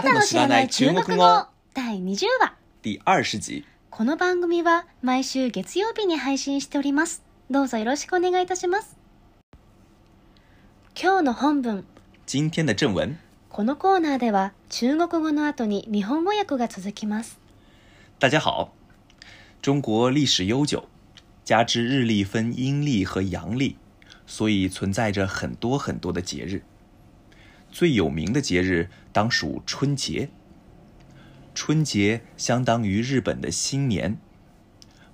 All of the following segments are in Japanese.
なたの知らない中国語。第20話。第二十集。この番組は毎週月曜日に配信しております。どうぞよろしくお願いいたします。今日の本文。今天的正文，このコーナーでは中国語の後に日本語訳が続きます。大家好。中国历史悠久，加之日历分阴历和阳历，所以存在着很多很多的节日。最有名的节日当属春节。春节相当于日本的新年，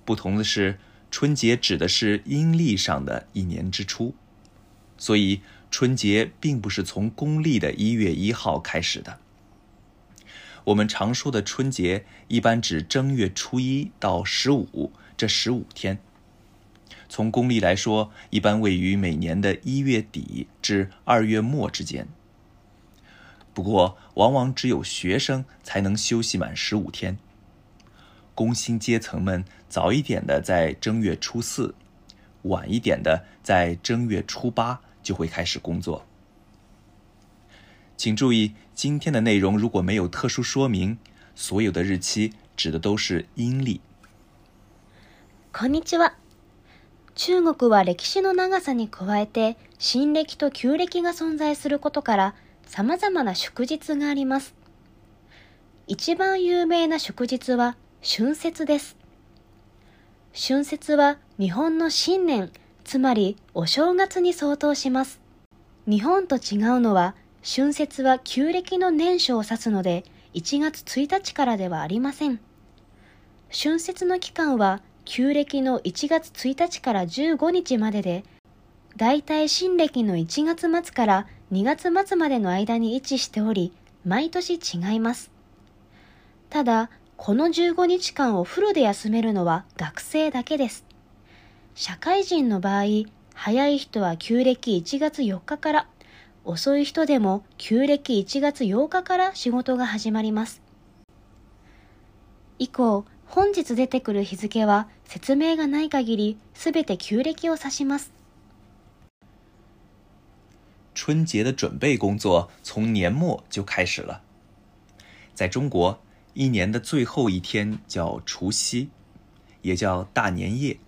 不同的是，春节指的是阴历上的一年之初，所以春节并不是从公历的一月一号开始的。我们常说的春节，一般指正月初一到十五这十五天。从公历来说，一般位于每年的一月底至二月末之间。不过，往往只有学生才能休息满十五天。工薪阶层们早一点的在正月初四，晚一点的在正月初八就会开始工作。请注意，今天的内容如果没有特殊说明，所有的日期指的都是阴历。こんにちは中国は歴史の長さに加えて新暦と旧暦が存在することから 様々な祝日があります。一番有名な祝日は春節です。春節は日本の新年つまりお正月に相当します。日本と違うのは春節は旧暦の年初を指すので1月1日からではありません。春節の期間は旧暦の1月1日から15日までで、だいたい新暦の1月末から2月末までの間に位置しており、毎年違います。ただ、この15日間をフルで休めるのは学生だけです。社会人の場合、早い人は旧暦1月4日から、遅い人でも旧暦1月8日から仕事が始まります。以降、本日出てくる日付は説明がない限りすべて旧暦を指します。春节的准备工作从年末就开始了。在中国，一年的最后一天叫除夕，也叫大年夜，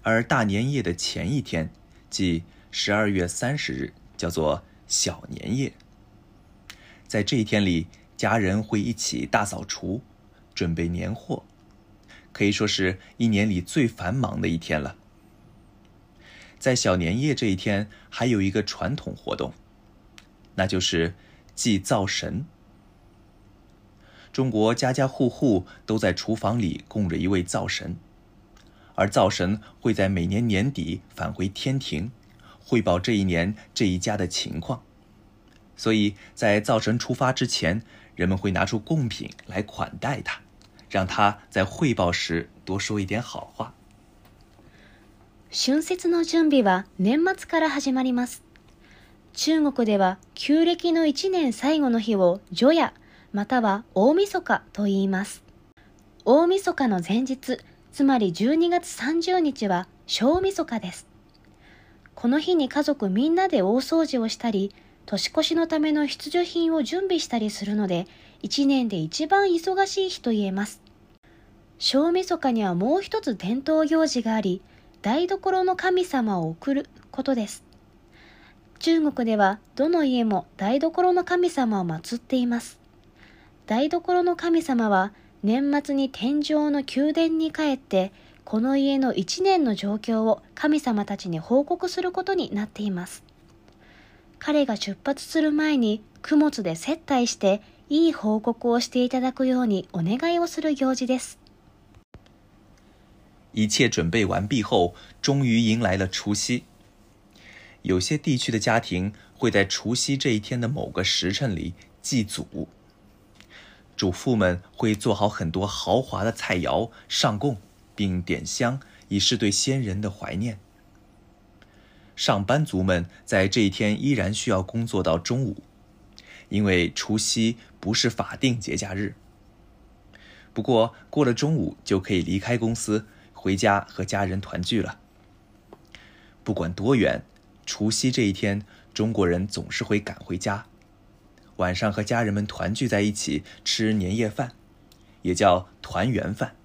而大年夜的前一天，即十二月三十日，叫做小年夜。在这一天里，家人会一起大扫除，准备年货，可以说是一年里最繁忙的一天了。在小年夜这一天，还有一个传统活动，那就是祭灶神。中国家家户户都在厨房里供着一位灶神，而灶神会在每年年底返回天庭，汇报这一年这一家的情况。所以在灶神出发之前，人们会拿出贡品来款待他，让他在汇报时多说一点好话。春節の準備は年末から始まります。中国では旧暦の1年最後の日を除夜または大晦日と言います。大晦日の前日、つまり12月30日は小晦日です。この日に家族みんなで大掃除をしたり、年越しのための必需品を準備したりするので、一年で一番忙しい日と言えます。小晦日にはもう一つ伝統行事があり、台所の神様を送ることです。中国ではどの家も台所の神様を祀っています。台所の神様は年末に天上の宮殿に帰って、この家の一年の状況を神様たちに報告することになっています。彼が出発する前に供物で接待していい報告をしていただくようにお願いをする行事です。一切准备完毕后，终于迎来了除夕。有些地区的家庭会在除夕这一天的某个时辰里祭祖，主妇们会做好很多豪华的菜肴上供，并点香，以示对先人的怀念。上班族们在这一天依然需要工作到中午，因为除夕不是法定节假日。不过过了中午就可以离开公司，回家和家人团聚了。不管多远，除夕这一天，中国人总是会赶回家。 晚上和家人们团聚在一起吃年夜饭，也叫团圆饭。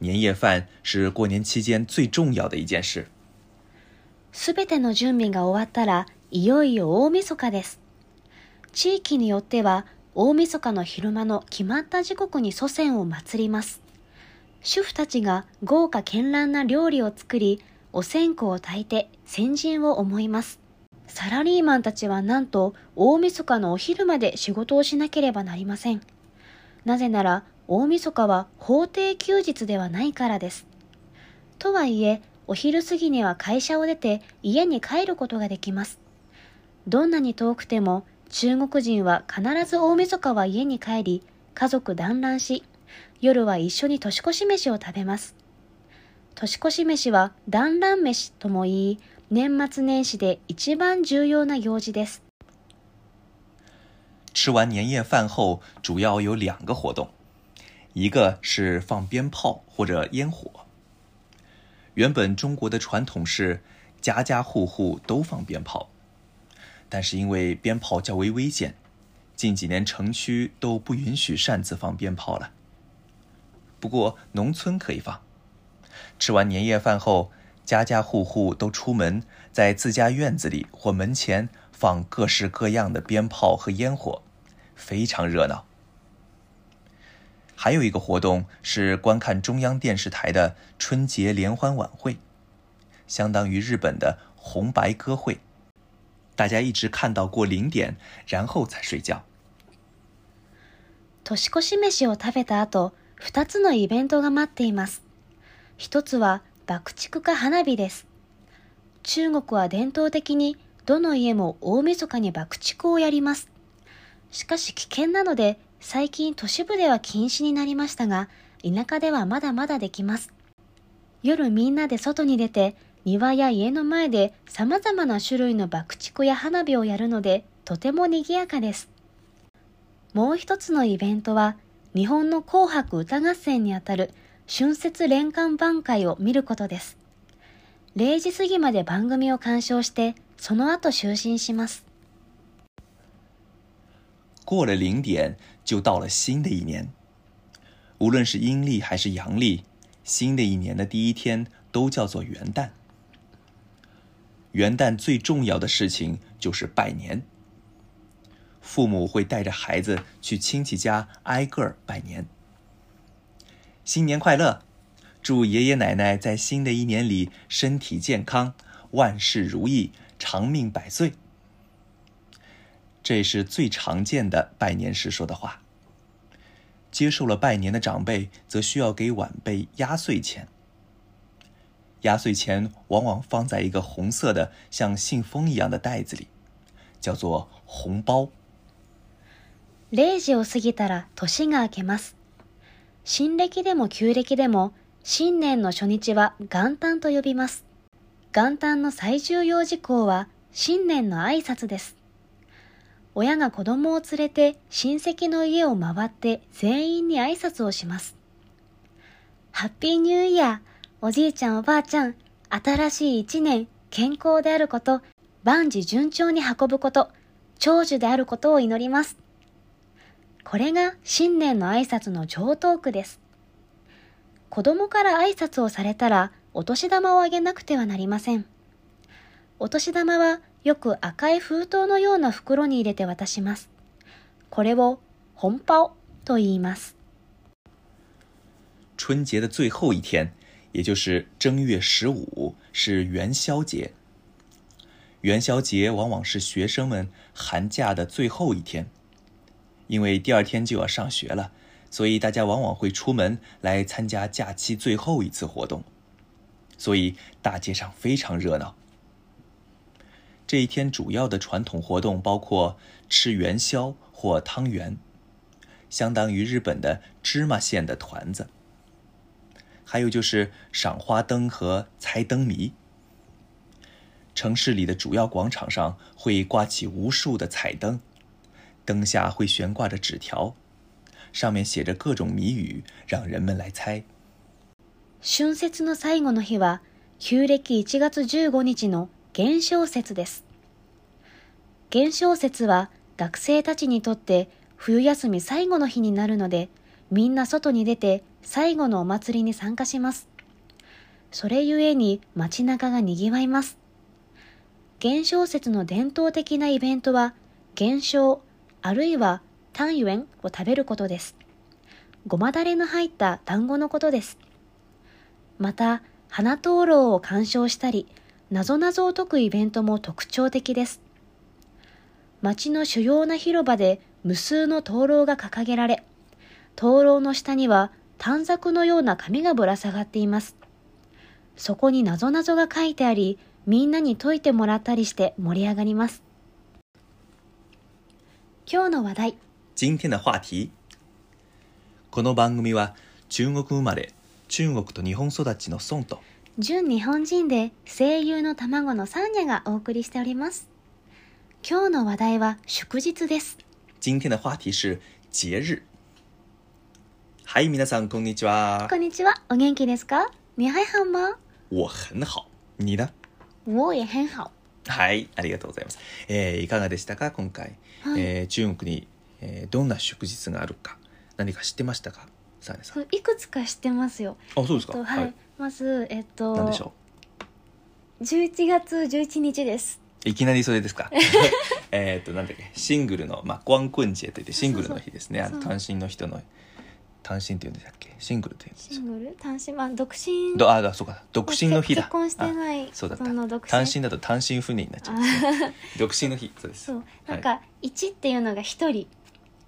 年夜饭是过年期间最重要的一件事。すべての準備が終わったら、いよいよ大晦日です。地域によっては、大晦日の昼間の決まった時刻に祖先を祀ります。 主婦たちが豪華絢爛な料理を作り、お線香を焚いて先人を思います。サラリーマンたちはなんと大晦日のお昼まで仕事をしなければなりません。なぜなら大晦日は法定休日ではないからです。とはいえ、お昼過ぎには会社を出て家に帰ることができます。どんなに遠くても中国人は必ず大晦日は家に帰り、家族団らんし、夜は一緒に年越し飯を食べます。年越し飯は団らん飯とも言い、年末年始で一番重要な行事です。吃完年夜饭后，主要有两个活动，一个是放鞭炮或者烟火。原本中国的传统是家家户户都放鞭炮，但是因为鞭炮较为危险，近几年城区都不允许擅自放鞭炮了。 不过农村可以放。吃完年夜饭后，家家户户都出门，在自家院子里或门前放各式各样的鞭炮和烟火，非常热闹。还有一个活动是观看中央电视台的春节联欢晚会，相当于日本的红白歌会，大家一直看到过零点，然后才睡觉。年越し飯を食べた後、 二つのイベントが待っています。一つは爆竹か花火です。中国は伝統的にどの家も大晦日に爆竹をやります。しかし危険なので最近都市部では禁止になりましたが、田舎ではまだまだできます。夜みんなで外に出て庭や家の前で様々な種類の爆竹や花火をやるのでとても賑やかです。もう一つのイベントは日本の紅白歌合戦にあたる春節連環番会を見ることです。0時過ぎまで番組を鑑賞して、その後就寝します。过了零点，就到了新的一年。无论是阴历还是阳历，新的一年的第一天都叫做元旦。元旦最重要的事情就是拜年。父母会带着孩子去亲戚家挨个儿拜年。新年快乐！祝爷爷奶奶在新的一年里身体健康，万事如意，长命百岁。这是最常见的拜年时说的话。接受了拜年的长辈，则需要给晚辈压岁钱。压岁钱往往放在一个红色的像信封一样的袋子里，叫做红包。0時を過ぎたら年が明けます。新暦でも旧暦でも新年の初日は元旦と呼びます。元旦の最重要事項は新年の挨拶です。親が子供を連れて親戚の家を回って全員に挨拶をします。ハッピーニューイヤー、おじいちゃんおばあちゃん、新しい一年、健康であること、万事順調に運ぶこと、長寿であることを祈ります。これが新年の挨拶の上等句です。子供から挨拶をされたらお年玉をあげなくてはなりません。お年玉はよく赤い封筒のような袋に入れて渡します。これを本包と言います。春节的最后一天，也就是正月十五，是元宵节。元宵节往往是学生们寒假的最后一天，因为第二天就要上学了，所以大家往往会出门来参加假期最后一次活动，所以大街上非常热闹。这一天主要的传统活动包括吃元宵或汤圆，相当于日本的芝麻馅的团子。还有就是赏花灯和猜灯谜。城市里的主要广场上会挂起无数的彩灯，灯下会悬挂着纸条，上面写着各种谜语，让人们来猜。春節の最後の日は、旧暦1月15日の元宵節です。元宵節は学生たちにとって冬休み最後の日になるので、みんな外に出て最後のお祭りに参加します。それゆえに街中が賑わいます。元宵節の伝統的なイベントは、元宵、あるいは単元を食べることです。ごまだれの入った団子のことです。また、花灯籠を鑑賞したり、なぞなぞを解くイベントも特徴的です。街の主要な広場で無数の灯籠が掲げられ、灯籠の下には短冊のような紙がぶら下がっています。そこになぞなぞが書いてあり、みんなに解いてもらったりして盛り上がります。今日の話題。今天的話題。この番組は中国生まれ中国と日本育ちの孫と。純日本人で声優の卵のサーニャがお送りしております。今日の話題は祝日です。今天的話題是節日はい皆さんこんにちはこんにちは。お元気ですか？你还好吗我很好你呢我也很好。はいありがとうございます、えーいかがでしたか？今回、はい。えー中国に、えーどんな祝日があるか何か知ってましたか？サーネさん。いくつか知ってますよ。あそうですか？えっとはい。まず、えっと、何でしょ11月11日です。ういきなりそれですか？えっとなんだっけ？シングルのまあ光棍節といってシングルの日ですね。あの単身の人の単身っていうんでしたっけ？シングルっていうんですよ。シングル？単身、まあ、独身？どああそうか。独身の日だ。結婚してないあそうだった。その独身？単身だと単身赴任になっちゃう独身の日そうです。そう。なんか、1っていうのが1人。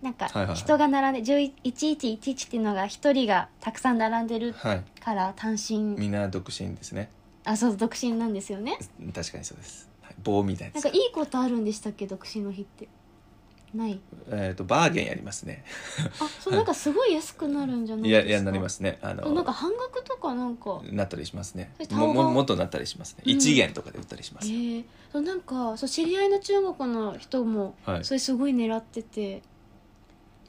なんかはいはいはい。人が並んで、11 1111っていうのが1人がたくさん並んでるはい。から単身。みんな独身ですね。あ、そう、独身なんですよね。確かにそうです、はい、棒みたいですなんかいいことあるんでしたっけ、独身の日って。ない。えっ、とバーゲンやりますね。あ、そう、なんかすごい安くなるんじゃないいですか？やいやなりますね。あのなんか半額とかなんか。なったりしますね。もももっとなったりしますね、うん。一元とかで売ったりします、ええそうなんかそう知り合いの中国の人も、はい。それすごい狙ってて。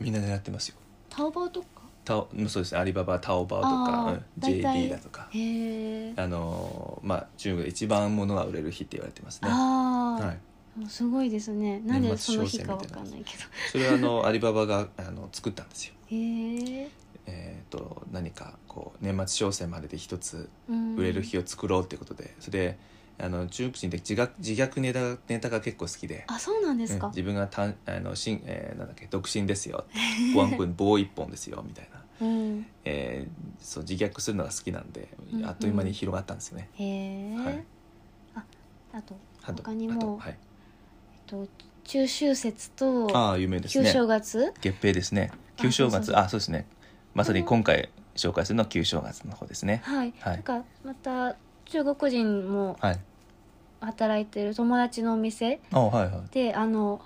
みんな狙ってますよ。タオバオとか？タオうんそうですね。アリババタオバオとかうん。JD だとか。へえあのーまあ中国で一番物が売れる日って言われてますね。ああ、はいすごいですね。なんでその日かわかんないけど。それはあのアリババがあの作ったんですよ。へえ、えー、と何かこう年末商戦までで一つうん、売れる日を作ろうってことで、それであの中国人って自虐自虐ネタネタが結構好きで、あそうなんですか、うん。自分がたんあのしん、えーなんだっけ独身ですよ。ワンコン棒一本ですよみたいな、うん。えーそう自虐するのが好きなんで、あっという間に広がったんですよね。へえ、はい。ああと他にもはい、と中秋節とああ有名ですね。旧正月？月餅ですね。旧正月。そうそうそう。あそうですね。まさに今回紹介するのは旧正月の方ですね。はい、はい。なんかまた中国人もはい。働いてる友達のお店あはいはい。であの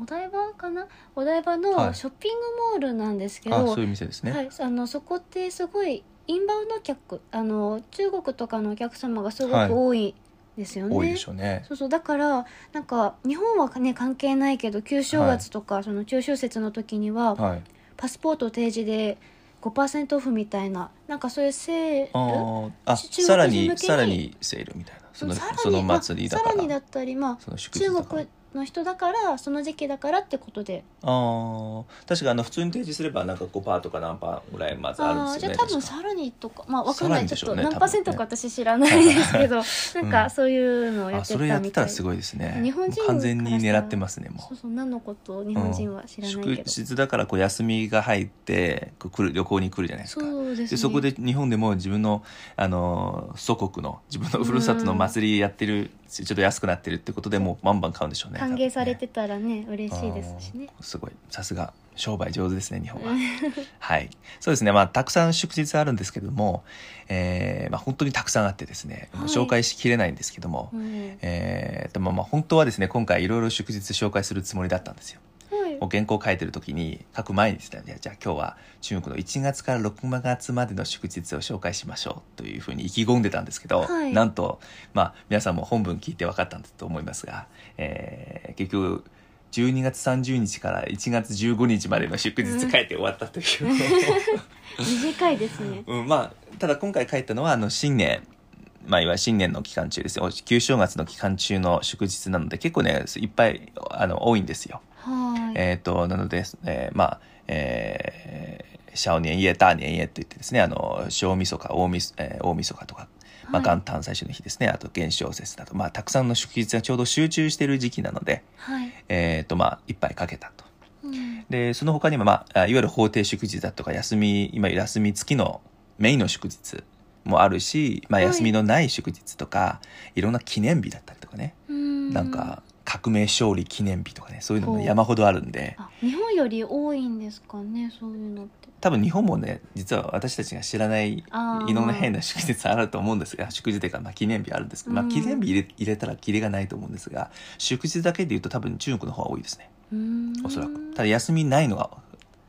お台場かな？お台場はい。のショッピングモールなんですけど、あそういう店ですね、はい、あのそこってすごいインバウンド客あの中国とかのお客様がすごはい。く多いですよね。多いでしょうね。そうそう。だからなんか日本はね関係ないけど旧正月とか、その中秋節の時には、はい。パスポート提示で5%オフみたいななんかそういうセール？あさらにさらにセールみたいな。そのその祭りだから。あさらにだったりまあ中国の人だからその時期だからってことで。あー。確かあの普通に提示すればなんか5パーとか何パーぐらいまずあるんですよね確かあ多分さらにとかまあわかんない、さらにちょっと何パーセントか私知らないですけど、なんかそういうのをやあってそれやってたたみたいらすごいですね。日本人完全に狙ってますねもそうそう何のことを日本人は知らないけど、祝日だからこう休みが入ってこう来る旅行に来るじゃないですか。そうですね。でそこで日本でも自分の、あの祖国の自分のふるさとの祭りやってる、ちょっと安くなってるってことでもうバンバン買うんでしょうね歓迎されて多たらね嬉しいですしね。すごい。さすが。商売上手ですね日本は。はい。そうですね。まあたくさん祝日あるんですけども、えーまあ、本当にたくさんあってですね、はい。紹介しきれないんですけども、うん。えーでもまあ本当はですね今回いろいろ祝日紹介するつもりだったんですよはい。もう原稿書いてる時に書く前にですねじゃあ今日は中国の1月から6月までの祝日を紹介しましょうというふうに意気込んでたんですけど、はい。なんとまあ皆さんも本文聞いて分かったんだと思いますが、えー結局12月30日から1月15日までの祝日書いて終わったという、短いですね。うん、まあただ今回書いたのはあの新年まあ、いわゆる新年の期間中ですよ。旧正月の期間中の祝日なので結構ねいっぱいあの多いんですよえっ、と、なので、えーまあ、えー、小年夜、大年夜といってですね、あの、小晦日、大晦,、えー大晦日とか、まあ、はい。元旦最初の日ですね、あと元宵節など、まあ、たくさんの祝日がちょうど集中している時期なので、はい。えっ、と、まあ、いっぱいかけたと。うん。で、その他にも、まあ、あいわゆる法定祝日だとか、休み、今休み付きのメインの祝日もあるし、まあ、はい。休みのない祝日とか、い、ろんな記念日だったりとかね、うん。なんか、革命勝利記念日とかね、そういうのも山ほどあるんで、あ日本より多いんですかねそういうのって。多分日本もね、実は私たちが知らないいろんな変な祝日あると思うんですが、祝日というか、まあ、記念日あるんですけど、まあ、うん。記念日入れ入れたらキリがないと思うんですが、祝日だけで言うと多分中国の方が多いですね。うん。おそらく。ただ休みないのが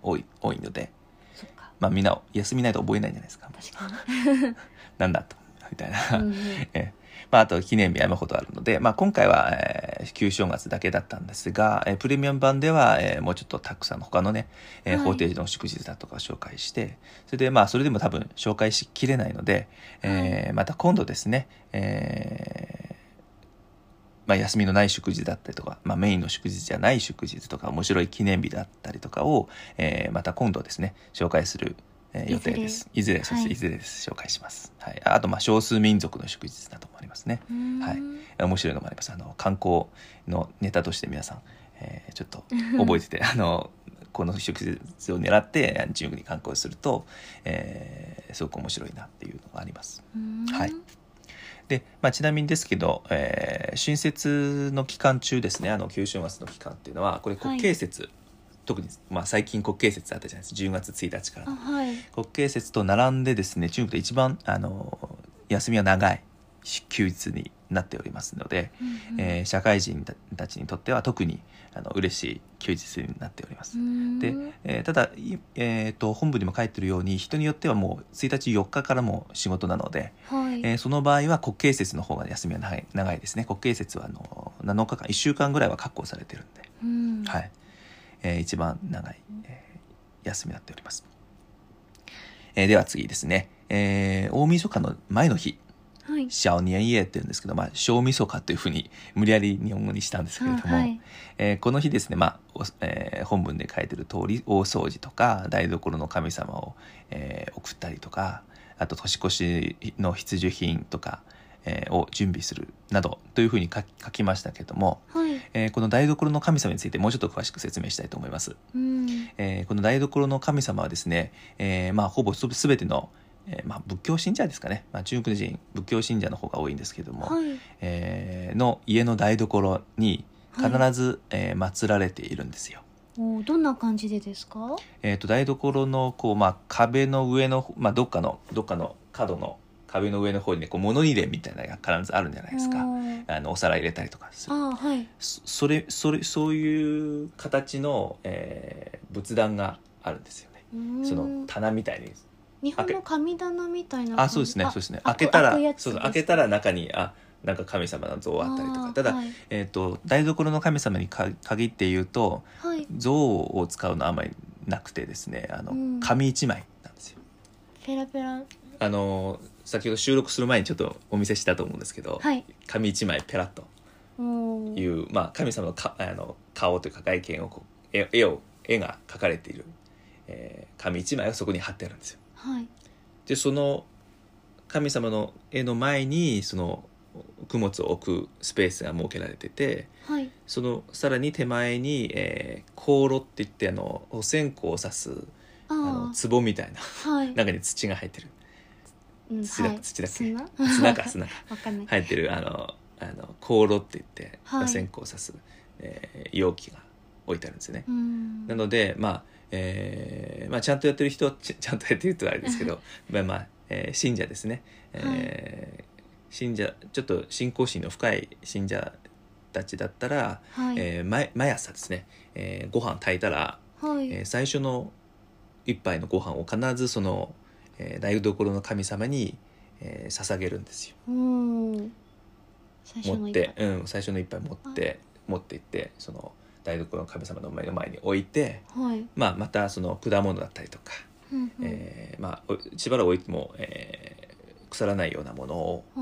多い、多いので、そっか。まあみんな休みないと覚えないんじゃないですか。確か なんだと。みたいな。に、うんうん。えまあ、あと記念日山ほどあるので、まあ、今回は、えー旧正月だけだったんですが、えープレミアム版では、えーもうちょっとたくさんの他のね、えーはい。法定の祝日だとかを紹介してそれでまあそれでも多分紹介しきれないので、えーまた今度ですね、えーまあ、休みのない祝日だったりとか、まあ、メインの祝日じゃない祝日とか面白い記念日だったりとかを、えーまた今度ですね紹介する、えー予定です。いずれ。そうです。はい。いずれです。紹介します、はい、あとまあ少数民族の祝日などもありますね。うん。はい。面白いのもあります。あの観光のネタとして皆さん、えーちょっと覚えてて あのこの祝日を狙って中国に観光すると、えーすごく面白いなっていうのがあります。うん。はい。で、まあ、ちなみにですけど、えー春節の期間中ですね。あの旧正月の期間っていうのはこれ国慶節、特に、まあ、最近国慶節あったじゃないですか。10月1日から。あはい。国慶節と並んでですね中国で一番あの休みは長い休日になっておりますので、うんうん。えー社会人たちにとっては特にあの嬉しい休日になっております。うん。で、えーただ、いえー、と本部にも書いてるように人によってはもう1日4日からも仕事なので、はい、えーその場合は国慶節の方が休みは長い長いですね。国慶節はあの7日間1週間ぐらいは確保されてるんで、うん。はいえー一番長い、えー休みになっております、えーでは次ですね、えー大晦日の前の日。はい。小年夜って言うんですけど、まあ、小晦日というふうに無理やり日本語にしたんですけれども、あはい。えーこの日ですね、まあおえー本文で書いてる通り大掃除とか台所の神様を、えー送ったりとかあと年越しの必需品とか、えーを準備するなどというふうに書きましたけれども、はい。えーこの台所の神様についてもうちょっと詳しく説明したいと思います。うん。えーこの台所の神様はですね、えーまあ、ほぼすすべての、えーまあ、仏教信者ですかね、まあ、中国人仏教信者の方が多いんですけれども、はい。えーの家の台所に必ず、えー祀られているんですよ。おどんな感じでですか？えー、と台所のこう、まあ、壁の上の、まあ、どっかのどっかの角の壁の上の方にねこう物入れみたいなのが必ずあるんじゃないですか。おあのお皿入れたりとかする。あはい。そそれそれそういう形の、えー仏壇があるんですよね。うん。その棚みたいに。日本の神棚みたいなあそうですねそうですね。あ開けたらそう開けたら中にあなんか神様の像あったりとか。ただ、はい。えー、と台所の神様にか限って言うとはい。像を使うのはあまりなくてですねあの、うん。紙一枚なんですよ。ペラペラあの先ほど収録する前にちょっとお見せしたと思うんですけど、はい。紙一枚ペラッと。いう、まあ、神様のかあの顔というか外見をこう絵絵を絵が描かれている、えー紙一枚がそこに貼ってあるんですよ。はい。でその神様の絵の前にその供物を置くスペースが設けられててはい。そのさらに手前に、えー、香炉って言ってあのお線香を刺すあのあ壺みたいなあはい。中に土が入ってるうん土だはい。土だっけ？砂？砂か砂か。わかんない。入ってるあのあの香炉って言って、はい。お線香を刺す、えー容器が置いてあるんですよね。うん。なので、まあえーまあ、ちゃんとやってる人はちちゃんとやってるとあれですけど まあ、まあえー信者ですね、えー信者ちょっと信仰心の深い信者たちだったら、はい。えー毎毎朝ですね、えーご飯炊いたら、はい。えー最初の一杯のご飯を必ずその、えー台所の神様に、えー捧げるんですよ。うん。最初の一持って、杯うん、最初の一杯持って持って行ってその台所の神様の前の前に置いて、はい。まあ、またその果物だったりとか、うんうん。えーまあ、おしばらく置いても、えー腐らないようなものを、え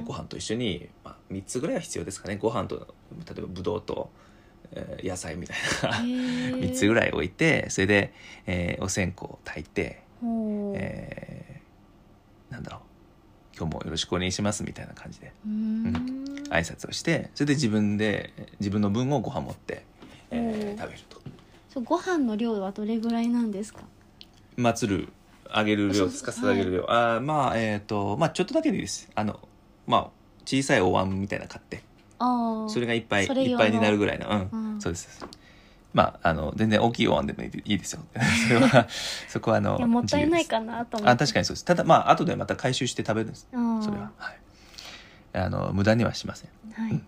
ーご飯と一緒に、まあ、3つぐらいは必要ですかね。ご飯と例えばぶどうとえー野菜みたいな。へー。3つぐらい置いてそれで、えーお線香を炊いて、えーなんだろう。今日もよろしくお願いしますみたいな感じで。うーん。挨拶をしてそれで自分で自分の分をご飯持って、えー食べると。そうご飯の量はどれぐらいなんですか？祭るあげる量ですかそう捧げる量、あーまあえっ、とまあちょっとだけでいいです。あのまあ小さいお椀みたいなの買って。ああそれがいっぱいいっぱいになるぐらいの。うん、うん。そうですまああの全然大きいお椀でもいいいいですよ。それは そこはあのもったいないかなと思って。あ確かにそうです。ただまあ後でまた回収して食べるんです。それは。はい。あの無駄にはしません。はい、うん。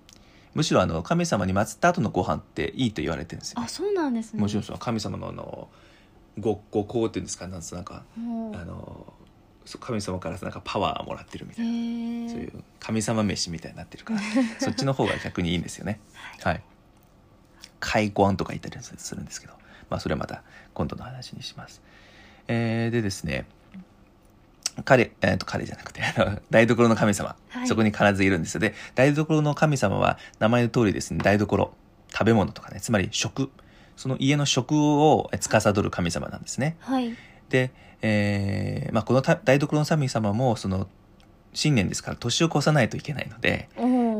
むしろあの神様に祀った後のご飯っていいと言われてるんですよ。あそうなんですね。もちろんその神様のあのごご香っていうんですか？なんつうなんかあの神様からなんかパワーもらってるみたいな、そういう神様飯みたいになってるから。そっちの方が逆にいいんですよね。はい開光とか言ったりするんですけどまあそれはまた今度の話にします。えーでですね彼、えー、と彼じゃなくてあの台所の神様、はい。そこに必ずいるんですよ。で台所の神様は名前の通りですね台所食べ物とかねつまり食。その家の食を司る神様なんですね。はい。で、えーまあ、このた台所の神様もその新年ですから年を越さないといけないので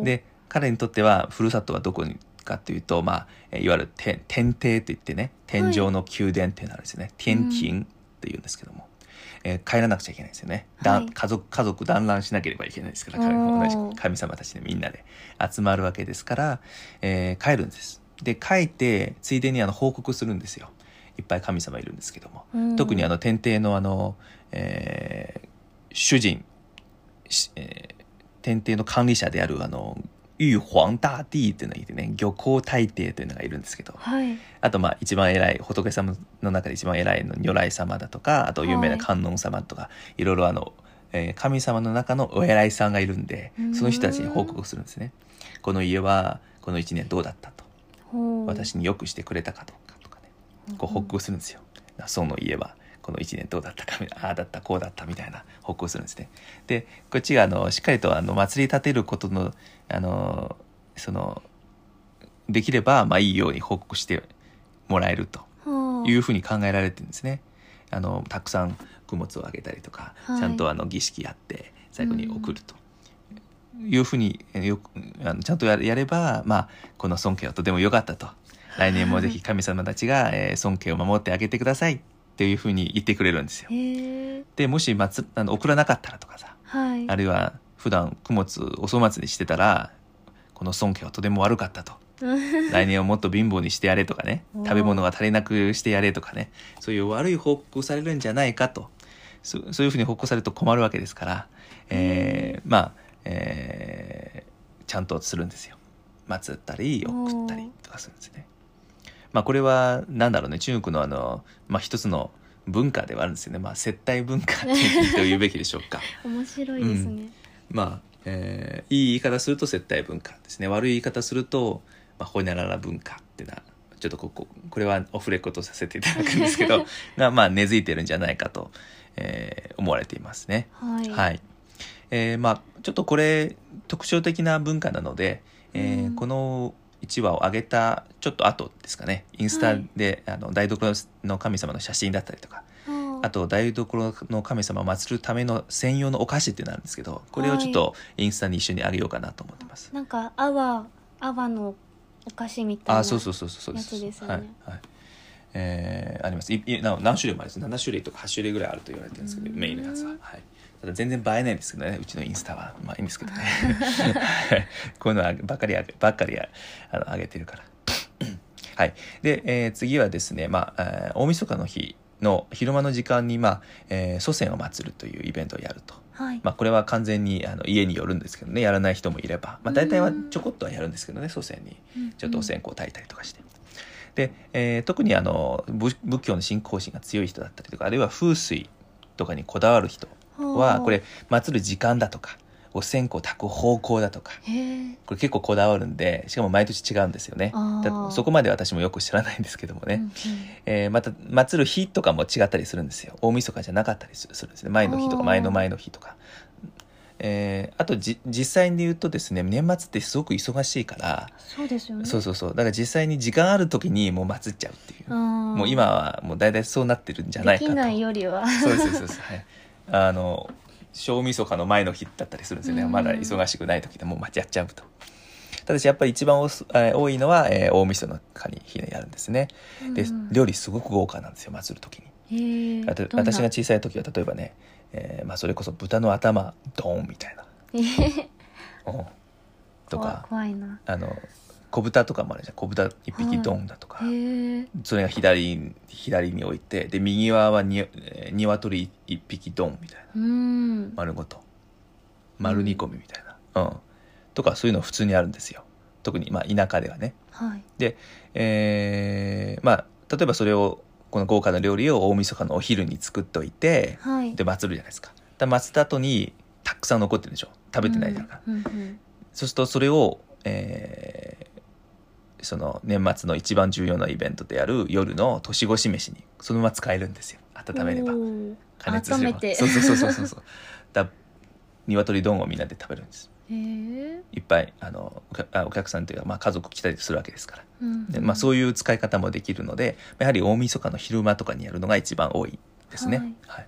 で彼にとってはふるさとはどこにかっていうと、まあ、えーいわゆる天天庭といってね天上の宮殿っていうのあるんですよね、天庭っていうんですけども、えー帰らなくちゃいけないんですよね、はい。家族家族団らんしなければいけないですから神様たちでみんなで集まるわけですから、えー帰るんです。で帰ってついでにあの報告するんですよ。いっぱい神様いるんですけども。うん。特にあの天帝のあの、えー主人、しえー天帝の管理者であるあの玉皇大帝っていうのがいてね漁港大帝というのがいるんですけどはい。あとまあ一番偉い仏様の中で一番偉いの如来様だとかあと有名な観音様とか、い、ろいろあの、えー神様の中のお偉いさんがいるんでうん。その人たちに報告するんですね。この家はこの一年どうだったと。私によくしてくれたかどうかとかね。こう報告するんですよ。その家はこの1年どうだったかああだったこうだったみたいな報告するんですね。でこっちがあのしっかりとあの祭り立てることのあのそのできればまあいいように報告してもらえるというふうに考えられてるんですね。あのたくさん供物をあげたりとか、はいちゃんとあの儀式やって最後に送ると。いうふうにえよくあのちゃんとややれば、まあ、この尊敬はとても良かったと来年もぜひ神様たちが、えー尊敬を守ってあげてくださいっていうふうに言ってくれるんですよ。でもし祭あの送らなかったらとかさはい。あるいは普段供物お粗末にしてたらこの尊敬はとても悪かったと。来年をもっと貧乏にしてやれとかね食べ物が足りなくしてやれとかねそういう悪い報告をされるんじゃないかと。そそういうふうに報告されると困るわけですから、えーまあ、えーちゃんとするんですよ。祀ったり送ったりとかするんですね。まあこれはなんだろうね中国のあの、まあ、一つの文化ではあるんですよね、まあ、接待文化っていうと言うべきでしょうか。面白いですね、まあ、えーいい言い方すると接待文化ですね。悪い言い方すると、まあ、ほにゃらら文化っていうのはちょっとこここれはオフレコとさせていただくんですけど が、まあ、根付いてるんじゃないかと、えー思われていますね。はい、はい。えーまあ、ちょっとこれ特徴的な文化なので、えーうん。この1話を上げたちょっと後ですかね。インスタで、あの台所の神様の写真だったりとか。はあと台所の神様を祀るための専用のお菓子っていうのがあるんですけどこれをちょっとインスタに一緒にあげようかなと思ってます。なんか泡泡のお菓子みたいなあそうそうそうそうそうです。はい。はい。えーあります。いいな何種類もあります。7種類とか8種類ぐらいあると言われてるんですけどうん。メインのやつは、はい、ただ全然映えないんですけどねうちのインスタは。まあいいんですけどね。はい。こういうのはばっかりあげばっかりああの上げてるから。はい。で、えー次はですね、まあえー大晦日の日の昼間の時間に、まあえー祖先を祀るというイベントをやると。はい、まあ、これは完全にあの家によるんですけどねやらない人もいれば、まあ、大体はちょこっとはやるんですけどね祖先に。ちょっとお線香を炊いたりとかして。で、えー特にあの仏仏教の信仰心が強い人だったりとかあるいは風水とかにこだわる人はこれ祀る時間だとかお線香を炊く方向だとかこれ結構こだわるんでしかも毎年違うんですよね。そこまで私もよく知らないんですけどもね、うんうん。えーまた祀る日とかも違ったりするんですよ。大晦日じゃなかったりするんですね。前の日とか前の前の日とか、えーあとじ実際に言うとですね年末ってすごく忙しいから、そうですよね。そうそうそう。だから実際に時間ある時にもう祭っちゃうっていう、ももう今はもう大体そうなってるんじゃないかと。できないよりは。そうですそうです、はい、あの小晦日の前の日だったりするんですよね、うん。まだ忙しくない時でもうやっちゃうと。ただしやっぱり一番おすえー多いのは、えー大晦日に日にやるんですね。で、うん。料理すごく豪華なんですよ祭る時に。あと私が小さい時は例えばね、えーまあ、それこそ豚の頭ドーンみたいな、えん。と怖か怖いな。あの小豚とかもあるじゃん。小豚一匹ドンだとか、へえそれが左左に置いてで右側はにえー鶏一匹ドンみたいな。うん。丸ごと。丸煮込みみたいな、うん。とかそういうの普通にあるんですよ。特にまあ田舎ではね。はい。で、えーまあ例えばそれをこの豪華な料理を大晦日のお昼に作っておいてはい。で祭るじゃないですか。だ祭った後にたくさん残ってるでしょ。食べてないから、うんうんそうするとそれを、えーその年末の一番重要なイベントである夜の年越し飯にそのまま使えるんですよ。温めれば。加熱す。ればそうそうそうそうそうそう。だ鶏丼をみんなで食べるんです。いっぱいあのお客あお客さんというか、まあ、家族来たりするわけですから。うんで、まあ、そういう使い方もできるのでやはり大晦日の昼間とかにやるのが一番多いですね。はい。はい。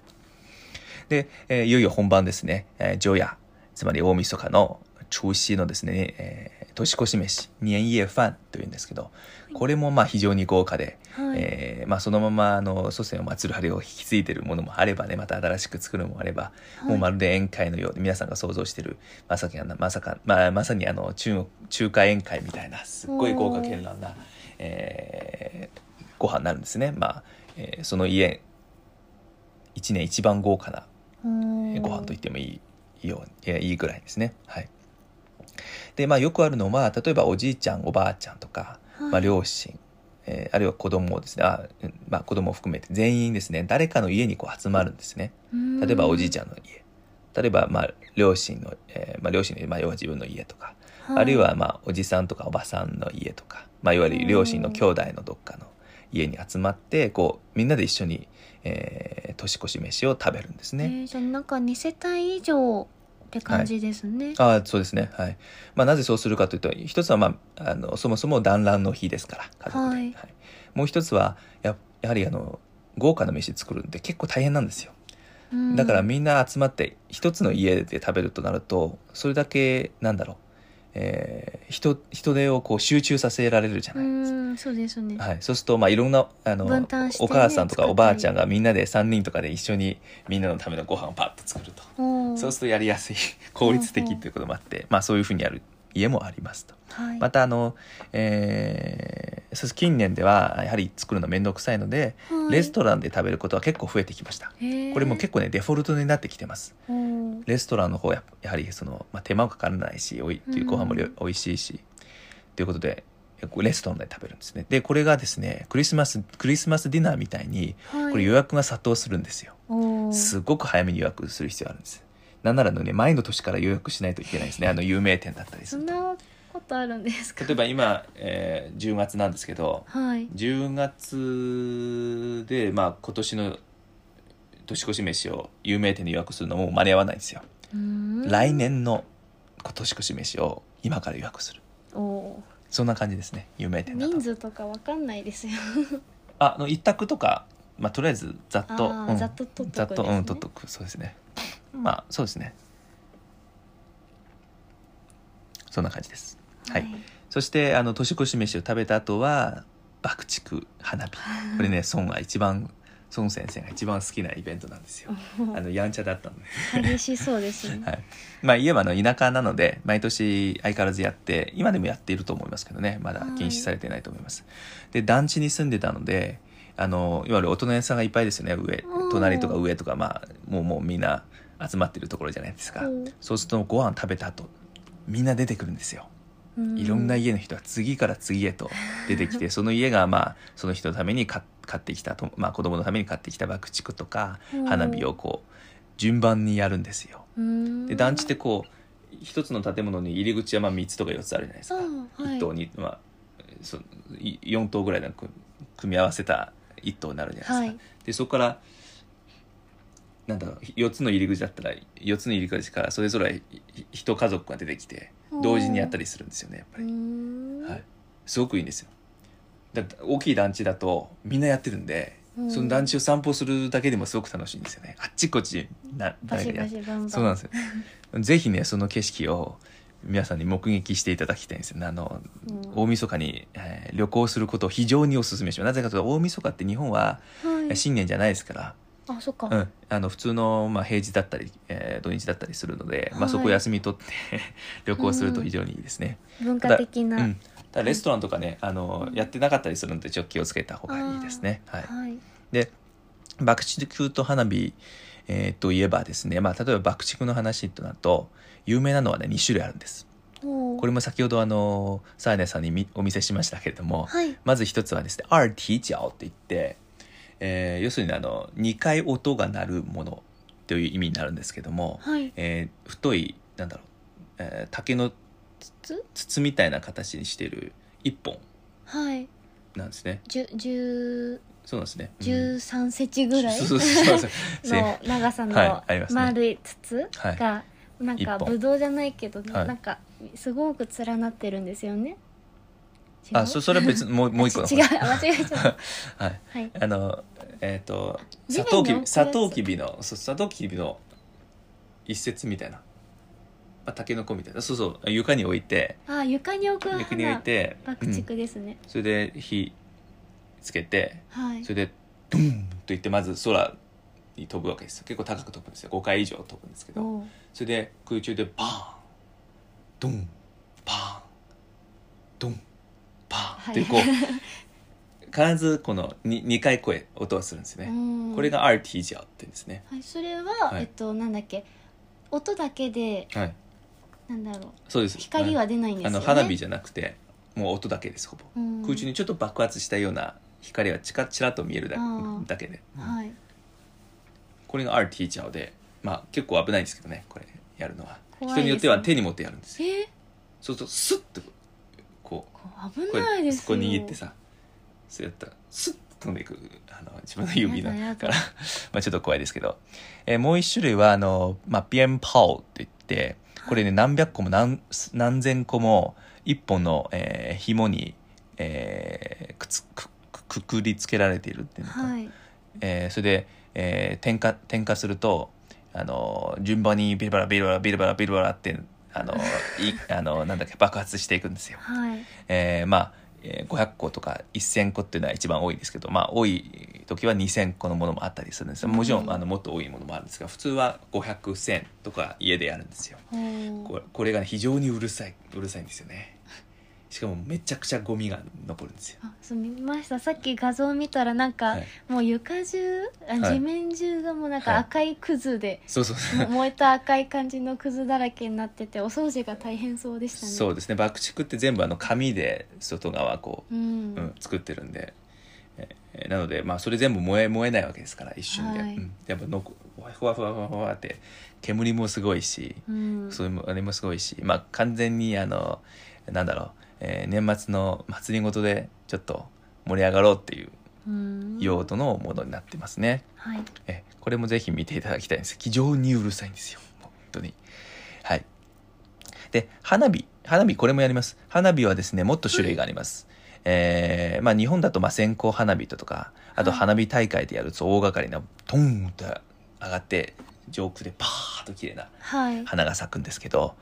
で、えーいよいよ本番ですね、えー、除夜つまり大晦日の除夕のですね、えー年越し飯年夜飯というんですけどこれもまあ非常に豪華で、はい。えーまあ、そのままあの祖先を祀る晴れを引き継いでるものもあればねまた新しく作るのもあれば、はい。もうまるで宴会のように皆さんが想像してるまさかまさか、まあ、まさにあの中国中華宴会みたいなすっごい豪華絢爛な、えーご飯になるんですね、まあえーその家一年一番豪華なご飯と言ってもいいいいよいやいいぐらいですね。はいでまあよくあるのは例えばおじいちゃんおばあちゃんとか、はい。まあ、両親、えーあるいは子供ですね。あ、うんまあ、子供を含めて全員ですね。誰かの家にこう集まるんですね。例えばおじいちゃんの家。例えばまあ両親の、えーまあ、両親の、まあ、要は自分の家とか、ゃあるいはまあおじさんとかおばさんの家とか、まあ、いわゆる両親の兄弟のどっかの家に集まってこうみんなで一緒に、えー年越し飯を食べるんですね。えーじゃあなんか2世帯以上って感じですね、ああそうですね。はい、まあ、なぜそうするかというと一つは、まあ、あのそもそも団らんの日ですから家族で、はい。もう一つはややはりあの豪華な飯作るんで結構大変なんですよ。うん。だからみんな集まって一つの家で食べるとなるとそれだけなんだろう、えー人人手をこう集中させられるじゃうないですか、んそうですね、はい、そうするとまあいろんなあの、ねお母さんとかおばあちゃんがみんなで3人とかで一緒にみんなのためのご飯をパッと作ると。そうするとやりやすい効率的ということもあって、まあ、そういうふうにやる家もありますと。はい、またあの、えー近年ではやはり作るの面倒くさいので、はいレストランで食べることは結構増えてきました。これも結構ねデフォルトになってきてます。レストランの方はややはりその、まあ、手間もかからないしおいうんご飯もりょ美味しいし、ということでレストランで食べるんですね。でこれがですねクリスマスクリスマスディナーみたいにはいこれ予約が殺到するんですよ。すごく早めに予約する必要あるんです。なんならのね前の年から予約しないといけないですね。あの有名店だったりすると。そんなことあるんですか？例えば今、えー10月なんですけどはい。10月で、まあ、今年の年越し飯を有名店で予約するのも間に合わないんですよ、うーん。来年の年越し飯を今から予約する。おー。そんな感じですね有名店だと。人数とかわかんないですよ。ああの一択とか、まあ、とりあえずざっと、あーざっと取っとくざっとうん取っとく。そうですねまあそうですね。そんな感じです。はい、そしてあの年越し飯を食べた後は爆竹花火。これね孫が一番孫先生が一番好きなイベントなんですよ。あのやんちゃだったので、激しそうですね。はい、まあ家はあの田舎なので毎年相変わらずやって今でもやっていると思いますけどね。まだ禁止されてないと思います、で団地に住んでたのであのいわゆる大人屋さんがいっぱいですよね。上うん。隣とか上とかまあもうもうみんな集まってるところじゃないですか、うん。そうするとご飯食べた後みんな出てくるんですよ。うん。いろんな家の人が次から次へと出てきて その家がまあその人のために買買ってきたと、まあ、子供のために買ってきた爆竹とかうん。花火をこう順番にやるんですよ。で団地ってこう一つの建物に入り口はまあ3つとか4つあるじゃないですか。あはい。一棟に、まあ、そい4棟ぐらいの組組み合わせた一棟になるじゃないですか。はい。でそこからなんだろう4つの入り口だったら4つの入り口からそれぞれひ一家族が出てきて同時にやったりするんですよねやっぱり、ん。はい、すごくいいんですよ。だって大きい団地だとみんなやってるんで、うん。その団地を散歩するだけでもすごく楽しいんですよね。あっちこっちなバシバ誰かやシバンバン。そうなんですよ。ぜひねその景色を皆さんに目撃していただきたいんですあの、うん。大晦日に、えー旅行することを非常にお勧めします。なぜかというと大晦日って日本ははい。新年じゃないですから、あそっか、うん、あの普通の、まあ、平日だったり、えー土日だったりするので、まあ、はいそこ休み取って 旅行すると非常にいいですね、文化的な、うん、ただレストランとかねあのやってなかったりするのでちょっと気をつけた方がいいですね、はい、はい。で爆竹と花火、えーといえばですね、まあ、例えば爆竹の話となると有名なのはね2種類あるんです。これも先ほどあのサーネさんにみお見せしましたけれども、はい。まず一つはですね、二体脚って言って、えー要するにあの、2回音が鳴るものという意味になるんですけども、はい。えー太い、なんだろう、えー竹のつ筒？みたいな形にしている一本はい。なんですね。十十そうですね。うん。十三センチぐらい？の長さの丸い筒はい。がなんか一本。ぶどうじゃないけどなんかすごく連なってるんですよね。あ、そそれは別にもうもう一個の 違うあ間違えちゃった。はい。はい。あの、えっ、と、地サトウキビ、サトウキビの、そうサトウキビの一節みたいな。まあ、タケノコみたいな。そうそう、床に置いて、あ床に置く床に置いて、爆うん竹ですね、それで火つけて。はい。それでドンと言ってまず空に飛ぶわけですよ。結構高く飛ぶんですよ。5回以上飛ぶんですけど。それで空中でバーンドンパーンドンパーンっていうこう必ずこの 2, 2回声音がするんですよね。うん。これがアーティジャーって言うんですね。はい、それは、はい。えっとなんだっけ音だけではい。なんだろうそうです。光は出ないんですよね。あの花火じゃなくてもう音だけですほぼ。うん。空中にちょっと爆発したような光がチカチラと見えるだだけで、はい。これが R ティーチャーでまあ結構危ないんですけどねこれやるのは、怖いですね。人によっては手に持ってやるんですよ。えそうするとスッとこう危ないですよ。こう握ってさそうやった。らスッと飛んでいくあの自分の指のから。まあちょっと怖いですけど、えーもう一種類はあの、まあ、ピエンパオって言ってこれね何百個も何何千個も一本の、えー紐に、えーくつくくくくりつけられているっていうのか。なはい。えーそれで、えー点火点火するとあの順番にビルバラビルバラビルバラビルバラってあのいあのなんだっけ爆発していくんですよ。はい。えーまあ、えー500個とか1000個っていうのは一番多いですけど、まあ、多い時は2000個のものもあったりするんですよ。もちろん、うんあのもっと多いものもあるんですが普通は500100とか家でやるんですよ。これが、ね、非常にうるさいうるさいんですよねしかもめちゃくちゃゴミが残るんですよ。あそう見ました。さっき画像見たらなんか、はい。もう床中あはい。地面中がもうなんかはい。赤いくずで、そうそうそう。も燃えた赤い感じのくずだらけになっててお掃除が大変そうでしたね。そうですね。爆竹って全部あの紙で外側こううん、うん、作ってるんで、えーなので、まあ、それ全部燃え燃えないわけですから一瞬で、はい。うん、やっぱのこふわふわふわふわって煙もすごいし、うん。そういうあれもすごいし、まあ、完全にあのなんだろう、えー年末の祭りごとでちょっと盛り上がろうっていううん。用途のものになってますね、はい。えこれもぜひ見ていただきたいんです。非常にうるさいんですよ。本当に。はい。で花火。花火これもやります。花火はですねもっと種類があります、えーまあ、日本だとまあ線香花火とかあとはい。花火大会でやると大掛かりなトンと上がって上空でパーッと綺麗なはい。花が咲くんですけど、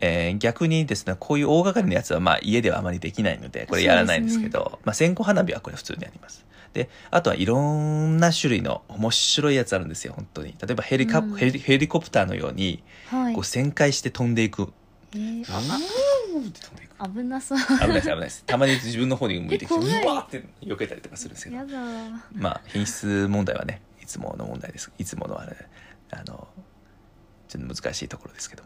えー逆にですねこういう大掛かりなやつはまあ家ではあまりできないのでこれやらないんですけどまあ、線香花火はこれ普通にやります。であとはいろんな種類の面白いやつあるんですよ本当に。例えばヘリカ、うん。ヘリヘリコプターのようにはい。こう旋回して飛んでいく、えー。あーって飛んでいく。あ危なそう。危ないです危ないです。たまに自分の方に向いてきてうえ怖い。わーって避けたりとかするんですけど。やだまあ品質問題はねいつもの問題です。いつものあれあのちょっと難しいところですけど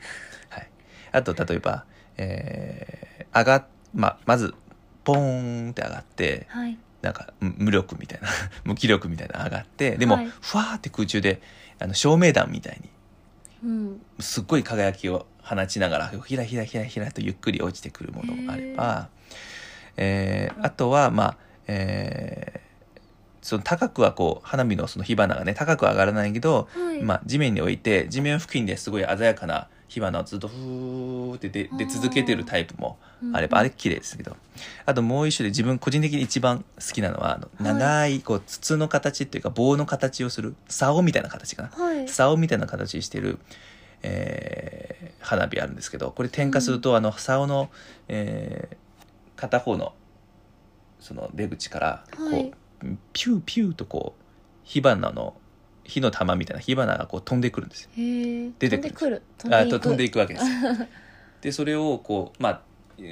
あと例えば、えー上がまあまずポーンって上がってはい。なんかむ無力みたいな 無気力みたいなの上がってでも、はい。ふわーって空中であの照明弾みたいにうん。すっごい輝きを放ちながらひらひらひらひらとゆっくり落ちてくるものもあれば、えーあとはまあ、えーその高くはこう花火のその火花がね高くは上がらないけど、はい。まあ、地面に置いて地面付近ですごい鮮やかな火花をずっとふーって出出続けてるタイプもあればうん。あれ綺麗ですけど。あともう一種で自分個人的に一番好きなのはあの長いこう筒の形っていうか棒の形をする竿みたいな形かな。はい。竿みたいな形してる、えー花火あるんですけどこれ点火すると、あの竿の、えー片方のその出口からこう、はいピューピューとこう火花の火の玉みたいな火花がこう飛んでくるんですよ。出てくる飛んでくる。あと飛んでいいくわけです。よ。でそれをこうまあ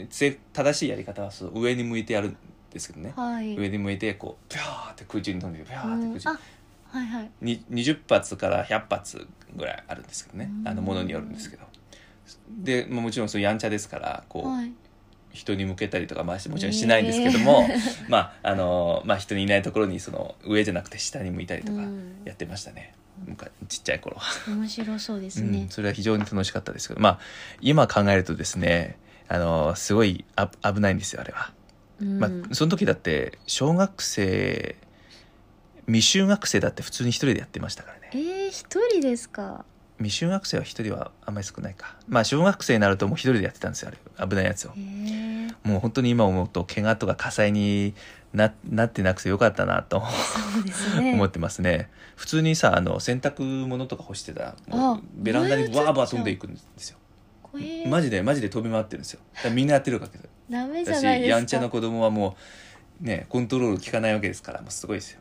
つ正しいやり方はその上に向いてやるんですけどね。く、はい。上に向いてこうピャーって空中に飛んでいくピャーって空中。にはいはい。に20発から100発ぐらいあるんですけどね。うん。あのものによるんですけど。で、まあ、もちろんそうやんちゃですからこう、はい人に向けたりとか、まあ、もちろんしないんですけども、まああのまあ、人にいないところにその上じゃなくて下に向いたりとかうん。やってましたね、昔ちっちゃい頃は、面白そうですうんね、それは非常に楽しかったですけどまあ今考えるとですねあのすごいあ危ないんですよあれは。うん。まあ、その時だって小学生未就学生だって普通に一人でやってましたからね。えー、一人ですか？未就学生は一人はあんまり少ないか。まあ小学生になるともう一人でやってたんですよあれ。危ないやつを。もう本当に今思うと怪我とか火災にななってなくてよかったなとね。思ってますね。普通にさあの洗濯物とか干してたベランダにわーバー飛んでいくんですよ。マジでマジで飛び回ってるんですよ。みんなやってるわけですダメじゃだしないですか。やんちゃな子供はもうねコントロール効かないわけですからもうすごいですよ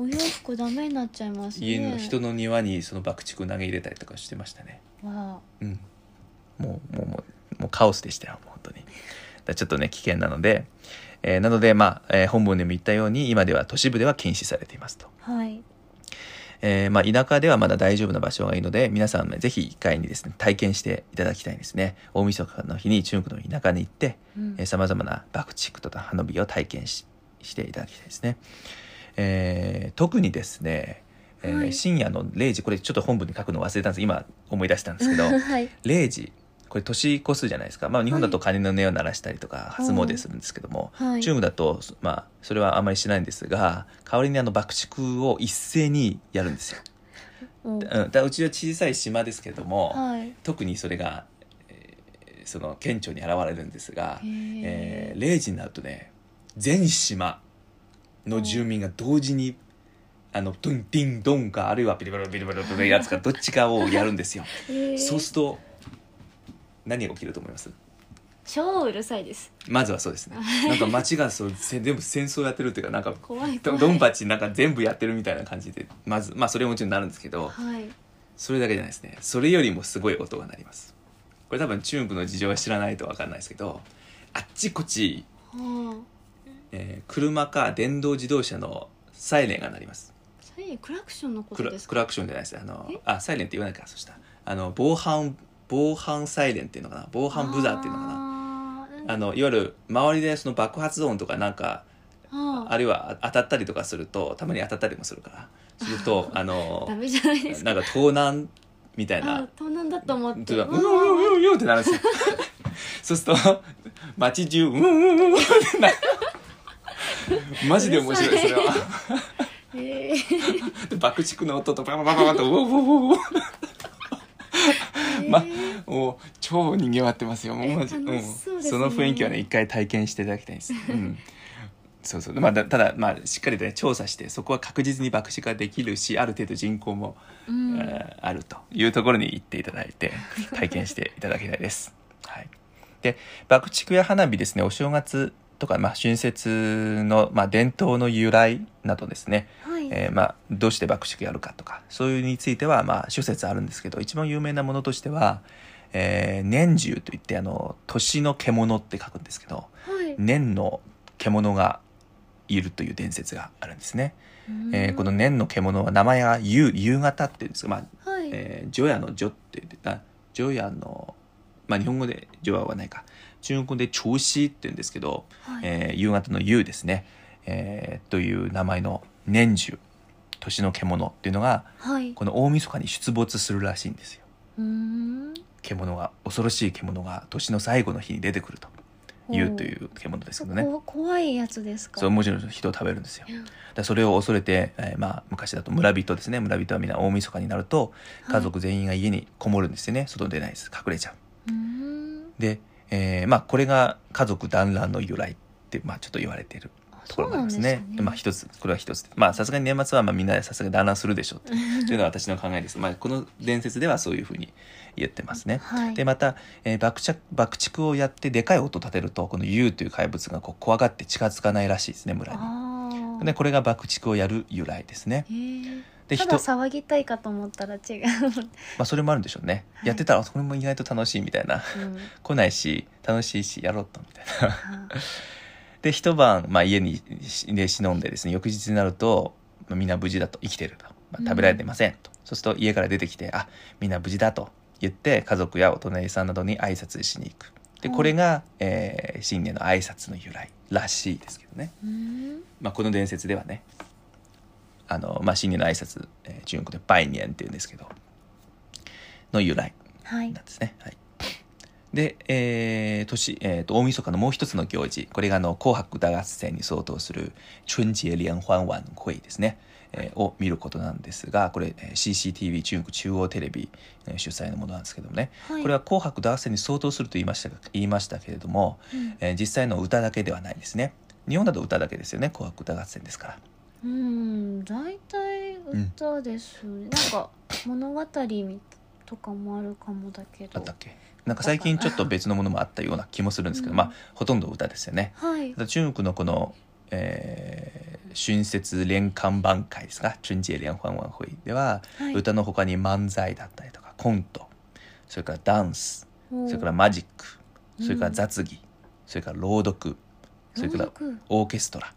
お洋服ダメになっちゃいますね。家の人の庭にその爆竹投げ入れたりとかしてましたね。わうん。もうもうもうもうカオスでしたよ本当に。だちょっとね危険なので、えーなのでまあ、えー本文でも言ったように今では都市部では禁止されていますと、あはい。えーまあ、田舎ではまだ大丈夫な場所がいいので皆さんねぜひ一回にですね体験していただきたいですね大晦日の日に中国の田舎に行ってうんさまざまな爆竹とか花火を体験ししていただきたいですね、えー特にですね、えーはい。深夜の0時これちょっと本文に書くの忘れたんです。今思い出したんですけど はい。0時これ年越すじゃないですか、まあ、日本だと鐘の音を鳴らしたりとか初詣するんですけども、はい。中国だと、まあ、それはあまりしないんですが代わりにあの爆竹を一斉にやるんですよ、う。んうん、だうちは小さい島ですけども、はい。特にそれが、えーその顕著に現れるんですがえー0時になるとね全島の住民が同時にあのドンディンドンかあるいはビリビリビリビリビリのやつかどっちかをやるんですよへーそうすると何が起きると思います超うるさいですまずはそうですねなんか街がそう全部戦争やってるっていうかなんかド怖い怖いドンパチなんか全部やってるみたいな感じでまずまあそれももちろんなるんですけどはいそれだけじゃないですねそれよりもすごい音が鳴りますこれ多分中国の事情は知らないと分かんないですけどあっちこっち、はえー車か電動自動車のサイレンが鳴ります。あサイレンクラクションのこクとですクラクションじゃないですあのえ？あサイレンって言わないからそしたら。あの防犯防犯サイレンっていうのかな？防犯ブザーっていうのかな？なあのいわゆる周りでその爆発音とかなんかああるいは当たったりとかするとたまに当たったりもするから。すると あのダメじゃないですか？なんか盗難みたいあな盗難だと思って。うんうんうんうんってなるんですよそうすると街中うんうんうんうんってなる マジで面白いそれは。へえ で爆竹の音とバババババとウォウウォウウォウまもう超にぎわってますよもうマジ、え楽しそうですねその雰囲気はね一回体験していただきたいです、うん、そうそうまあだただまあしっかりとね調査してそこは確実に爆竹ができるしある程度人口も、うんえーあるというところに行っていただいて体験していただきたいです、はい、で爆竹や花火ですねお正月とか、まあ、春節の、まあ、伝統の由来などですね。はい。えーまあ、どうして爆竹やるかとかそういうについては、まあ、諸説あるんですけど一番有名なものとしては、えー年中といってあの年の獣って書くんですけどはい。年の獣がいるという伝説があるんですね、えーこの年の獣は名前が夕夕方っていうんですが、まあはい。えー、除夜の除って言ってあ除夜の、まあ、日本語で除夜はないか中国語で除夕って言うんですけど、はい。えー夕方の夕ですね、えーという名前の年中年の獣っていうのがはい。この大晦日に出没するらしいんですよ。獣が恐ろしい獣が年の最後の日に出てくるとほうという獣ですけどね。こ怖いやつですか？そうもちろん人を食べるんですよ。うん。だそれを恐れて、えーまあ、昔だと村人ですね。村人はみんな大晦日になるとはい。家族全員が家にこもるんですよね、外に出ないです。隠れちゃう。で、えーまあ、これが家族団らんの由来って、まあ、ちょっと言われているあところそうなんんなでですすね。まあ一つこれは一つ。まあさすがに年末はまあみんなでさすがに団らんするでしょうって というのが私の考えです、まあ、この伝説ではそういうふうに言ってますね、はい。でまた、えー爆竹爆竹をやってでかい音を立てるとこの竜という怪物がこう怖がって近づかないらしいですね村に。ああでこれが爆竹をやる由来ですねでただ人、騒ぎたいかと思ったら違う、まあ、それもあるんでしょうね、はい。やってたらそれも意外と楽しいみたいな。うん。来ないし楽しいしやろうとみたいな。はで一晩、まあ、家にしで忍んでですね翌日になると、まあ、みんな無事だと生きてると、まあ、食べられてませんと、そうすると家から出てきてあみんな無事だと。言って家族やお隣さんなどに挨拶しに行く。でうんこれが、えー新年の挨拶の由来らしいですけどね、まあ、この伝説ではねあの、まあ、新年の挨拶、えー中国でバイニェンっていうんですけどの由来はい。なんですね。はい、で、えー年、えーと大晦日のもう一つの行事これがあの紅白歌合戦に相当する春節聯歡晚会ですね、えーを見ることなんですがこれえー CCTV 中国中央テレビえー主催のものなんですけどもね、はい。これは紅白歌合戦に相当すると言いましたが言いましたけれども、うん。えー実際の歌だけではないですね。日本だと歌だけですよね紅白歌合戦ですからうん大体歌です、なんか物語とかもあるかもだけど。だったっけ？なんか最近ちょっと別のものもあったような気もするんですけど、うん。まあほとんど歌ですよね。はい。中国のこの、えー春節連欢晩会ですか？春節連欢晚会では、はい。歌の他に漫才だったりとかコントそれからダンスそれからマジックうん。それから雑技、それから朗読それからオーケストラ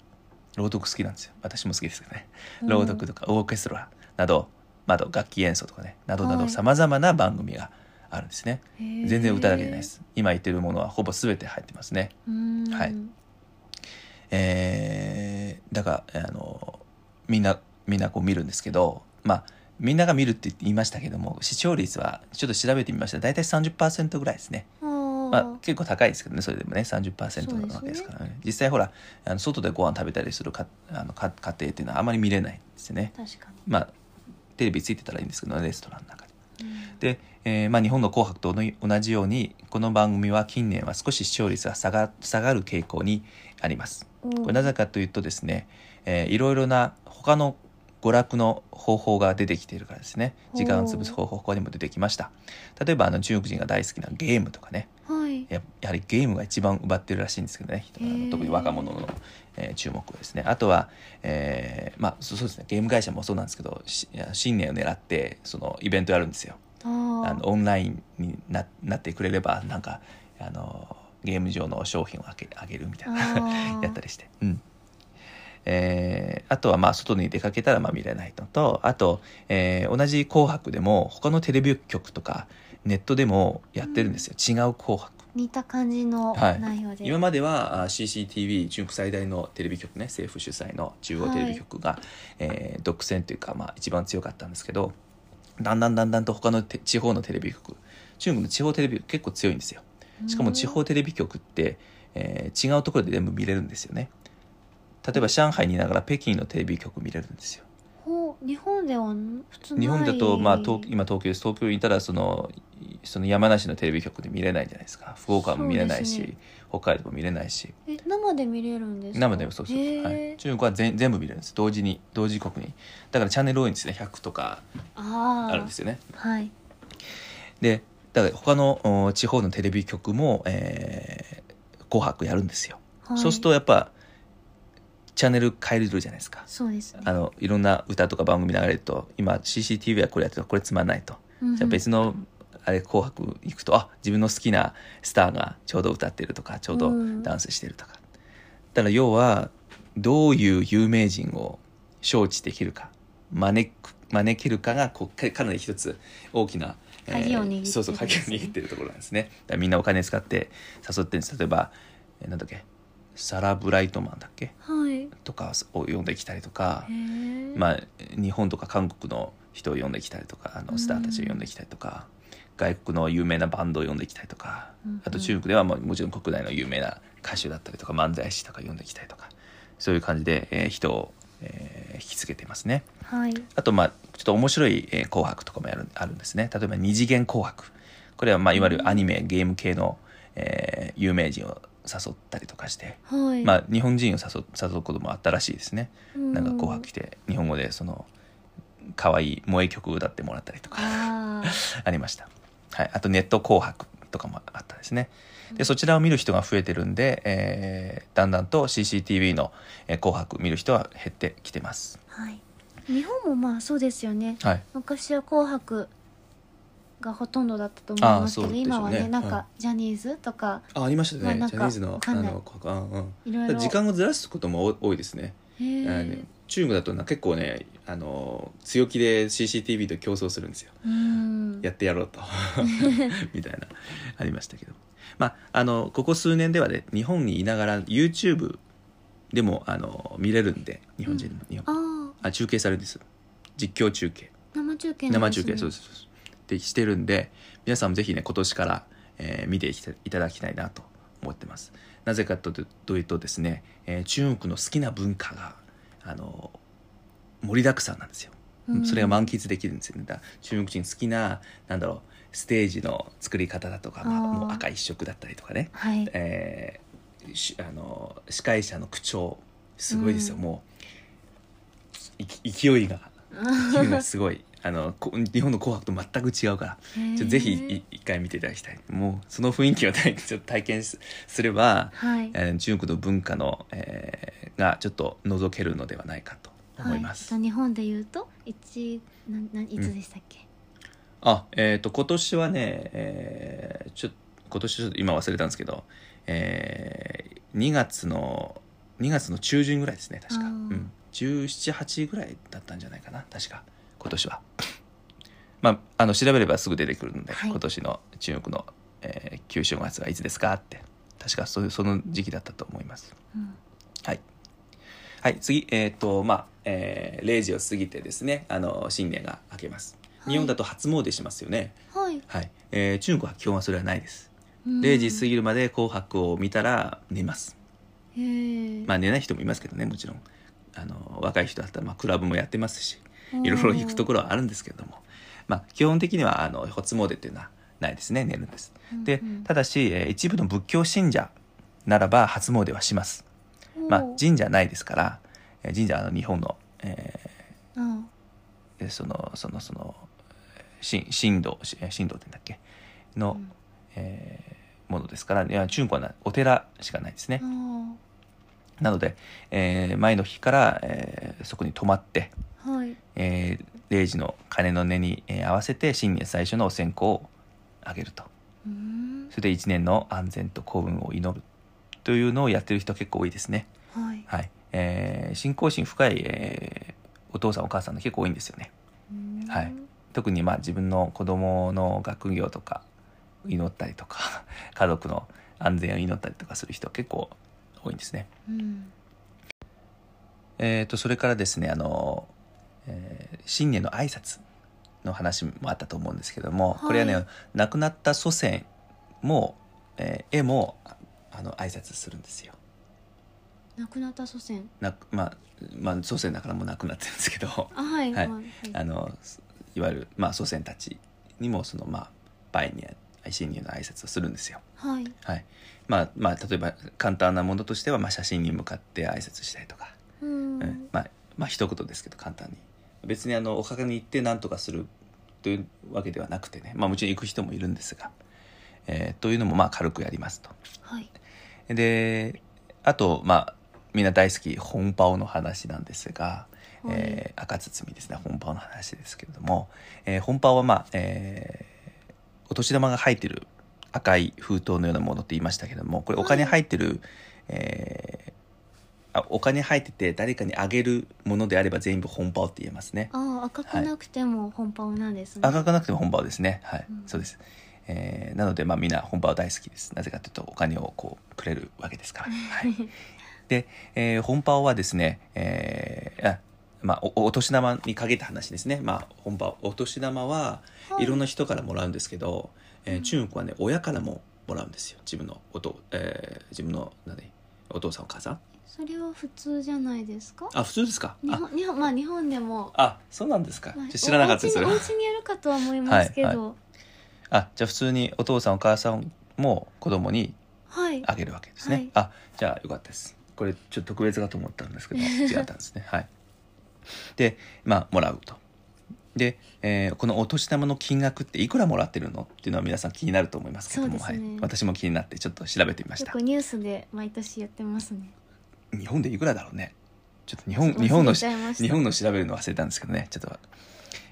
朗読好きなんですよ。私も好きですけどね。うん。朗読とかオーケストラなど、まあ、あと楽器演奏とかね。などなどはい。さまざまな番組があるんですね、へー。全然歌だけじゃないです。今言ってるものはほぼ全て入ってますね。はい。えーだからあのみんなみんなこう見るんですけどまあみんなが見るって言いましたけども視聴率はちょっと調べてみました大体30%ぐらいですね、あーまあ、結構高いですけどねそれでもね30%そうですねなわけですからね。実際ほらあの外でご飯食べたりするかあのか家庭っていうのはあまり見れないんですよね。確かに、まあテレビついてたらいいんですけどねレストランの中でうん。で、えーまあ、日本の「紅白」と同じようにこの番組は近年は少し視聴率が下が下がる傾向にあります。おこれなぜかというとですね、えーいろいろな他の娯楽の方法が出てきているからですね。時間を潰す方法他にも出てきました。例えばあの中国人が大好きなゲームとかね。はい。ややはりゲームが一番奪ってるらしいんですけどね。特に若者の、えー注目をですね。あとは、えーまあそうですね。ゲーム会社もそうなんですけど新年を狙ってそのイベントやるんですよ。あのオンラインにななってくれればなんかあのゲーム上の商品をあげあげるみたいな。やったりして、うんえーあとはまあ外に出かけたらまあ見れないのとあと、えー同じ「紅白」でも他のテレビ局とかネットでもやってるんですよ、違う「紅白」似た感じのはい。内容で、今まではあ CCTV 中国最大のテレビ局ね政府主催の中央テレビ局が、えー独占というか、まあ、一番強かったんですけどだんだんだんだんと他のて地方のテレビ局中国の地方テレビ局結構強いんですよ。しかも地方テレビ局って、えー違うところで全部見れるんですよね例えば上海にいながら北京のテレビ局見れるんですよ。ほう日本では普通日本だと、まあ、東今東京です。東京にいたらそのその山梨のテレビ局で見れないじゃないですか。福岡も見れないし、ね。北海道も見れないし。え生で見れるんですか？生でもそうそうはい、中国は全全部見れるんです。同時に同時刻に。だからチャンネル多いんですね。100とかあるんですよね。はい。でだから他のお地方のテレビ局も、えー紅白やるんですよ、はい。そうするとやっぱチャンネル変えれるじゃないですか。そうですね。あのいろんな歌とか番組流れると今 CCTV はこれやってるこれつまんないと、うんじゃあ別のあれ紅白行くとあ自分の好きなスターがちょうど歌ってるとかちょうどうん。ダンスしてるとか、だから要はどういう有名人を招致できるか招く招けるかがこうかかなり一つ大きな、鍵を握ってそうそう鍵を握ってるところなんですね。だみんなお金使って誘ってるんです。例えば、えーなんだっけサラ・ブライトマンだっけ？はい。とかを呼んできたりとかまあ、日本とか韓国の人を呼んできたりとかあのスターたちを呼んできたりとか、外国の有名なバンドを呼んできたりとか、うんうん。あと中国ではもうもちろん国内の有名な歌手だったりとか漫才師とか呼んできたりとかそういう感じで、えー人を、えー引きつけていますね。はい。あとまあちょっと面白い、えー紅白とかもやるあるんですね。例えば二次元紅白。これはまあいわゆるアニメゲーム系の、えー有名人を誘ったりとかして、はい。まあ日本人を誘う誘うこともあったらしいですね、うん。なんか紅白来て日本語でその可愛い萌え曲を歌ってもらったりとかあ ありました、はい、あとネット紅白とかもあったですね。でそちらを見る人が増えてるんで、えーだんだんと CCTV の、えー紅白見る人は減ってきてます。ーはい。日本もまあそうですよね。はい。昔は「紅白」がほとんどだったと思いますけど、ね。今はねなんかはジャニーズとかあありましたね、まあジャニーズのあのこうんうん。いろいろ。時間をずらすことも多多いですね、中国だとな結構ねあの強気で CCTV と競争するんですよ。うん。やってやろうと。みたいなありましたけど。まああのここ数年ではね日本にいながら YouTube でもあの見れるんで日本人の、日本。ああ中継されるんです実況中継。あ生中継なん生中継そうですそうですでしてるんで皆さんもぜひね今年から、えー見ていきたいただきたいなと思ってます。なぜかとというとですね、えー中国の好きな文化があの盛りだくさんなんですよ、うん。それが満喫できるんですよね。だ中国人好きななんだろうステージの作り方だとか、まあ、もう赤一色だったりとかね、はい。えーしあの司会者の口調すごいですよ、うん。もう 勢いが 勢いがすごいあのこ日本の「紅白」と全く違うから。ちょぜひい一回見ていただきたい。もうその雰囲気を体 ちょっと体験すすれば、はい。えー中国の文化の、えーがちょっと覗けるのではないかと思います、はい、日本で言うと一なんなんいつでしたっけ、あえっ、と今年はね、えーちょ今年ちょっと今忘れたんですけど、えー、2月の2月の中旬ぐらいですね確か、うん、1718ぐらいだったんじゃないかな確か今年はまああの調べればすぐ出てくるので、はい今年の中国の、えー、旧正月はいつですかって確かそういうその時期だったと思いますうんはい。はい、次、えっ、と、まあ、えー、0時を過ぎてですね、あの、新年が明けます。はい日本だと初詣しますよね。はい、はい。えー中国は基本はそれはないです。うん0時過ぎるまで紅白を見たら寝ます。まあ、寝ない人もいますけどね、もちろん。あの、若い人だったら、まあ、クラブもやってますし、いろいろ行くところはあるんですけれども、まあ、基本的には、あの、初詣っていうのはないですね、寝るんです。でただし、えー一部の仏教信者ならば初詣はします。まあ神社ないですから、えー神社はあの日本の、えうん。ーそのそのその神神道し神道って言うんだっけ？の、うん。えーものですからいや中国はなお寺しかないですね。なので、えー前の日から、えーそこに泊まって、はいえー0時の鐘の音に、えー合わせて新年最初のお線香をあげると。それで一年の安全と幸運を祈るというのをやってる人結構多いですね。はい。はい。えー信仰心深い、えーお父さんお母さんの結構多いんですよね。はい。特にまあ自分の子供の学業とか祈ったりとか 家族の安全を祈ったりとかする人結構多いんですね。うん。えー、とそれからですねあの、えー新年の挨拶の話もあったと思うんですけども、これはね、はい亡くなった祖先も、えー絵もああの挨拶するんですよ。亡くなった祖先？なまあまあ祖先だからもう亡くなってるんですけど。あはいはい。はいあのいわゆる、まあ、祖先たちにもそのまあバイニア新年の挨拶をするんですよ。はい。はい。まあまあ、例えば簡単なものとしては、まあ、写真に向かって挨拶したりとか、うーうんん。まあ、まあ一言ですけど簡単に別にあのお墓に行って何とかするというわけではなくてね、まあ、もちろん行く人もいるんですが、えーというのもまあ軽くやりますと。はい。であとまあみんな大好き本パオの話なんですが、はい。えー赤包みですね本パオの話ですけれども、えー本パオはまあ、えーお年玉が入ってる赤い封筒のようなものって言いましたけどもこれお金入ってる、えーあお金入ってて誰かにあげるものであれば全部本パオって言えますね。ああ赤くなくても本パオなんですね、赤くなくても本パオですね。はい、うん。そうです、えーなのでまあみんな本パオ大好きです。なぜかというとお金をこうくれるわけですから、はい、で、えー本パオはですね、えーあまあ、おお年玉に限った話ですね、まあ、本パオお年玉ははい。いろんな人からもらうんですけど、えー中国はね親からももらうんですよ。自分のおと、えー自分の何お父さんお母さんそれは普通じゃないですか？あ普通ですか？あ。日本日本まあ日本でも、あそうなんですか、まあ知らなかったですお家にお家によるかとは思いますけど。あじゃあ普通にお父さんお母さんも子供にはい、あげるわけですね、はい。あじゃあよかったです。これちょっと特別かと思ったんですけど 違ったんですね。はい。でまあもらうと。で、えーこのお年玉の金額っていくらもらってるのっていうのは皆さん気になると思いますけども、ね。はい、私も気になってちょっと調べてみました。ニュースで毎年やってますね日本でいくらだろうね。ちょっと日本日本の日本の調べるの忘れたんですけどね。ちょっと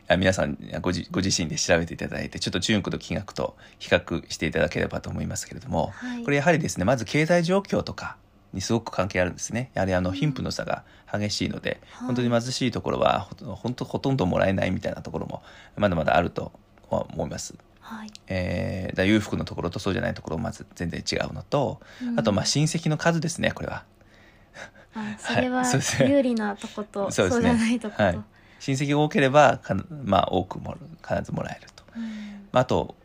あ皆さんご自ご自身で調べていただいてちょっと中国の金額と比較していただければと思いますけれども、はい。これやはりですねまず経済状況とかにすごく関係あるんですね。やはりあの貧富の差が激しいので、はい。本当に貧しいところはほとほんとほとんどもらえないみたいなところもまだまだあるとは思います。はい、えー、だ裕福のところとそうじゃないところまず全然違うのと、うん。あとまあ親戚の数ですねこれは。あそれは有利なとこと、そうですね。そうじゃないとこと、はい。親戚が多ければかまあ多くも必ずもらえると、うん。まあ、あと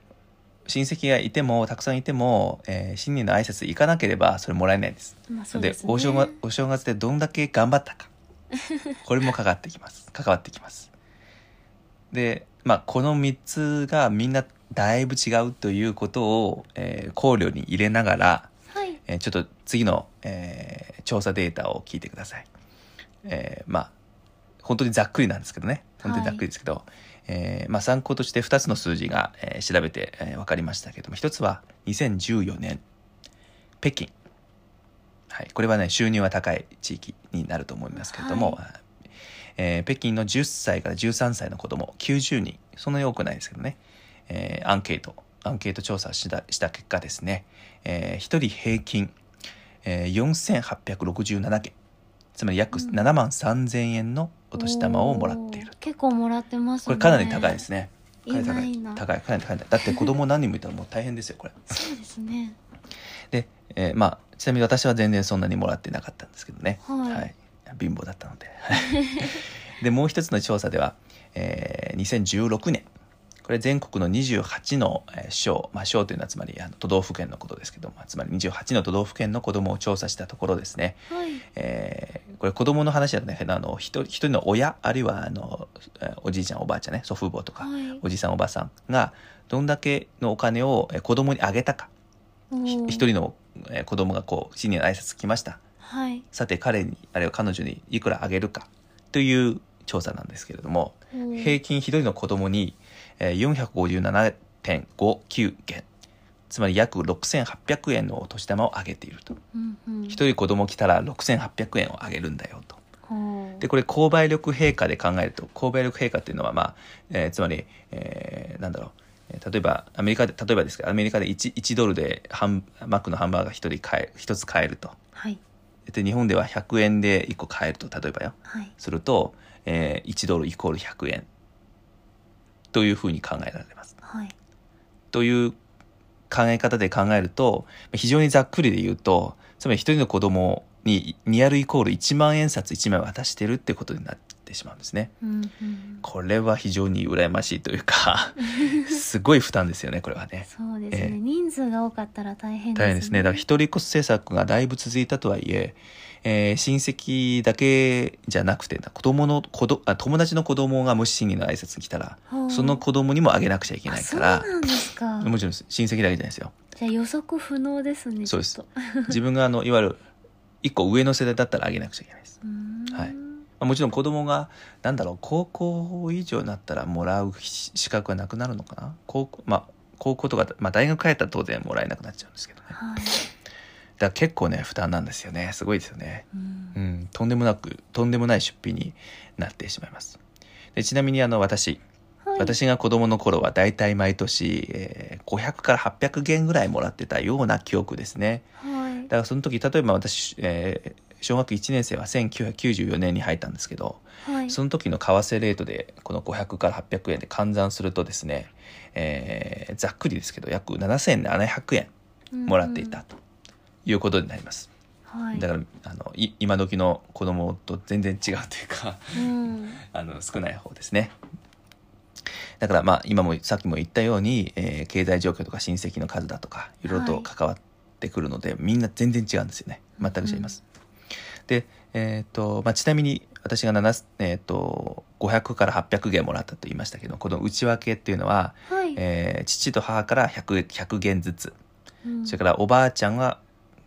親戚がいてもたくさんいても、えー新年の挨拶行かなければそれもらえないんです。まあでね。お正月お正月でどんだけ頑張ったかこれもかかってきます。関わってきます。でまあこの3つがみんなだいぶ違うということを、えー考慮に入れながら、はいえーちょっと次の、えー調査データを聞いてください。えーまあ本当にざっくりなんですけどね。本当にざっくりですけど、えーまあ、参考として2つの数字が、えー調べて、えー分かりましたけども1つは2014年北京、はい、これはね収入は高い地域になると思いますけれども、はえー北京の10歳から13歳の子供90人。そんなに多くないですけどね、えーアンケートアンケート調査したした結果ですね、え1人平均、えー4867件。つまり約うん。7万3000円のお年玉をもらっているおー結構もらってますね。これかなり高いですね。いいかなり高い。高いかなり高い。だって子供何人もいたらもう大変ですよこれ。そうですね。で、えーまあちなみに私は全然そんなにもらってなかったんですけどね。はい。貧乏だったので。でもう一つの調査では、えー2016年これ全国の28のえー省、まあ、省というのはつまりあの都道府県のことですけどもつまり28の都道府県の子どもを調査したところですね、はい。えーこれ子どもの話だとねあの一人の親あるいはあのえーおじいちゃんおばあちゃんね祖父母とか、はい。おじさんおばさんがどんだけのお金をえー子供にあげたか。一人のえー子供がこう新年の挨拶来ました。はい。さて彼にあるいは彼女にいくらあげるかという調査なんですけれども平均一人の子供にえー457.59件つまり約6800円のお年玉をあげていると。うんうん。一人子供来たら6800円をあげるんだよと。でこれ購買力陛下で考えると購買力陛下っていうのはまあ、えーつまり、えーなんだろう。えー例えばアメリカで例えばですけどアメリカで 1, 1ドルでハンマックのハンバーガー1人買え1つ買えると。はい。で日本では100円で1個買えると例えばよ。はい。すると、えー1ドルイコール100円というふうに考えられます。はいという考え方で考えると非常にざっくりで言うとつまり一人の子供にニアルイコール1万円札1枚渡してるってことになってしまうんですね。うんうんこれは非常に羨ましいというか すごい負担ですよねこれはね。そうですね、ええ人数が多かったら大変ですね大変ですね。だから一人っ子政策がだいぶ続いたとはいええー親戚だけじゃなくて子供の子どあ友達の子供がもし新年の挨拶に来たらその子供にもあげなくちゃいけないからあそうですか。もちろん親戚だけじゃないですよ。じゃあ予測不能ですねそうです。自分があのいわゆる一個上の世代だったらあげなくちゃいけないです。はい。まあもちろん子供がなんだろう高校以上になったらもらうし資格はなくなるのかな？高校まあ高校とか、まあ、大学帰ったら当然もらえなくなっちゃうんですけどね。はいら結構ね負担なんですよね。すごいですよね。うん。うん。とんでもなくとんでもない出費になってしまいます。でちなみにあの私。はい。私が子供の頃はだいたい毎年、えー500から800元ぐらいもらってたような記憶ですね。はい。だからその時例えば私、えー小学1年生は1994年に入ったんですけどはい。その時の為替レートでこの500から800円で換算するとですね、えーざっくりですけど約7700円もらっていたということになります、うんはい。だからあのい今時の子供と全然違うというかうん。あの少ない方ですね。だからまあ今もさっきも言ったように、えー経済状況とか親戚の数だとかいろいろと関わってくるので、みんな全然違うんですよね。全く違います。で、えっとまあ、ちなみに私が7、えー、と500から800元もらったと言いましたけどこの内訳っていうのは、はい。えー父と母から 100, 100元ずつ。うん。それからおばあちゃんは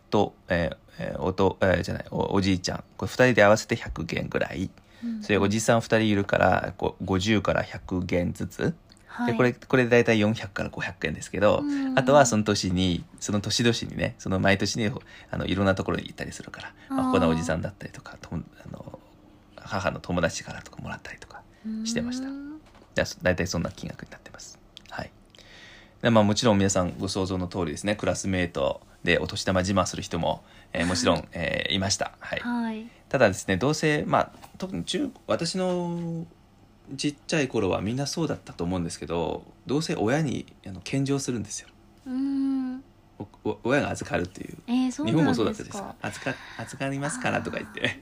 と、えーえーおとえーじゃないおおじいちゃん。これ2人で合わせて100元ぐらい。うん。それおじさん2人いるからこう50から100元ずつ、はい、でこれこれで大体400から500円ですけど、うん。あとはその年にその年々にねその毎年にあのいろんなところに行ったりするから、まあ、ここのおじさんだったりとかともあの母の友達からとかもらったりとかしてました。大体そんな金額になってます。はい。でまあもちろん皆さんご想像の通りですね、クラスメートでお年玉自慢する人も、えーもちろん、えーいました。はい。はい。ただですね、どうせ、まあ、特に中、私のちっちゃい頃はみんなそうだったと思うんですけど、どうせ親にあの献上するんですよ。うん。おお親が預かるっていう。えー、そう日本もそうだったです。預か預かりますからとか言って。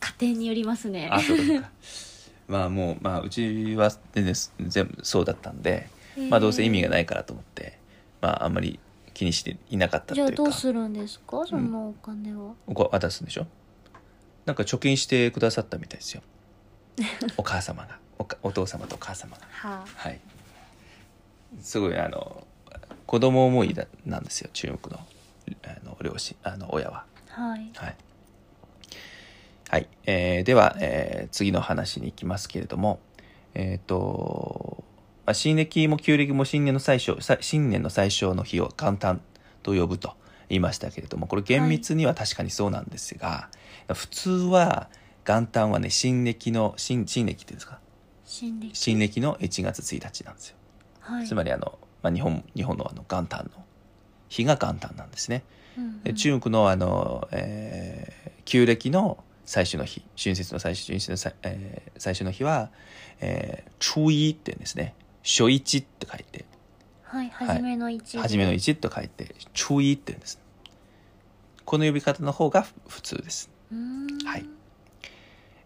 家庭によりますね。あ、そうかそうか。まあもう、まあうちは全然全部そうだったんで、えーまあどうせ意味がないからと思って、まああんまり気にしていなかったとじゃあいうか。どうするんですか？そのお金は。おこ渡すんでしょ？なんか貯金してくださったみたいですよ。お母様がおか、お父様とお母様が。はあ。はい。すごいあの、子供思いだなんですよ、中国のあの両親、あの親は。はい。はい。はい。えーでは、えー次の話に行きますけれども、えっ、と、まあ、新暦も旧暦も新年の最初、さ新年の最初の日を元旦と呼ぶと言いましたけれども、これ厳密には確かにそうなんですが、普通は元旦はね、新暦の、新、新暦っていうんですか？新暦。新暦の1月1日なんですよ。はい。つまりあの、まあ、日本、日本のあの元旦の日が元旦なんですね。うんで中国のあの、えー旧暦の最初の日春節の最初春節の最,、えー最初の日は、えー、初一って言うんですね初一って書いてはい。初めの一。初めの一と書いて初一って言うんですこの呼び方の方が普通です。はい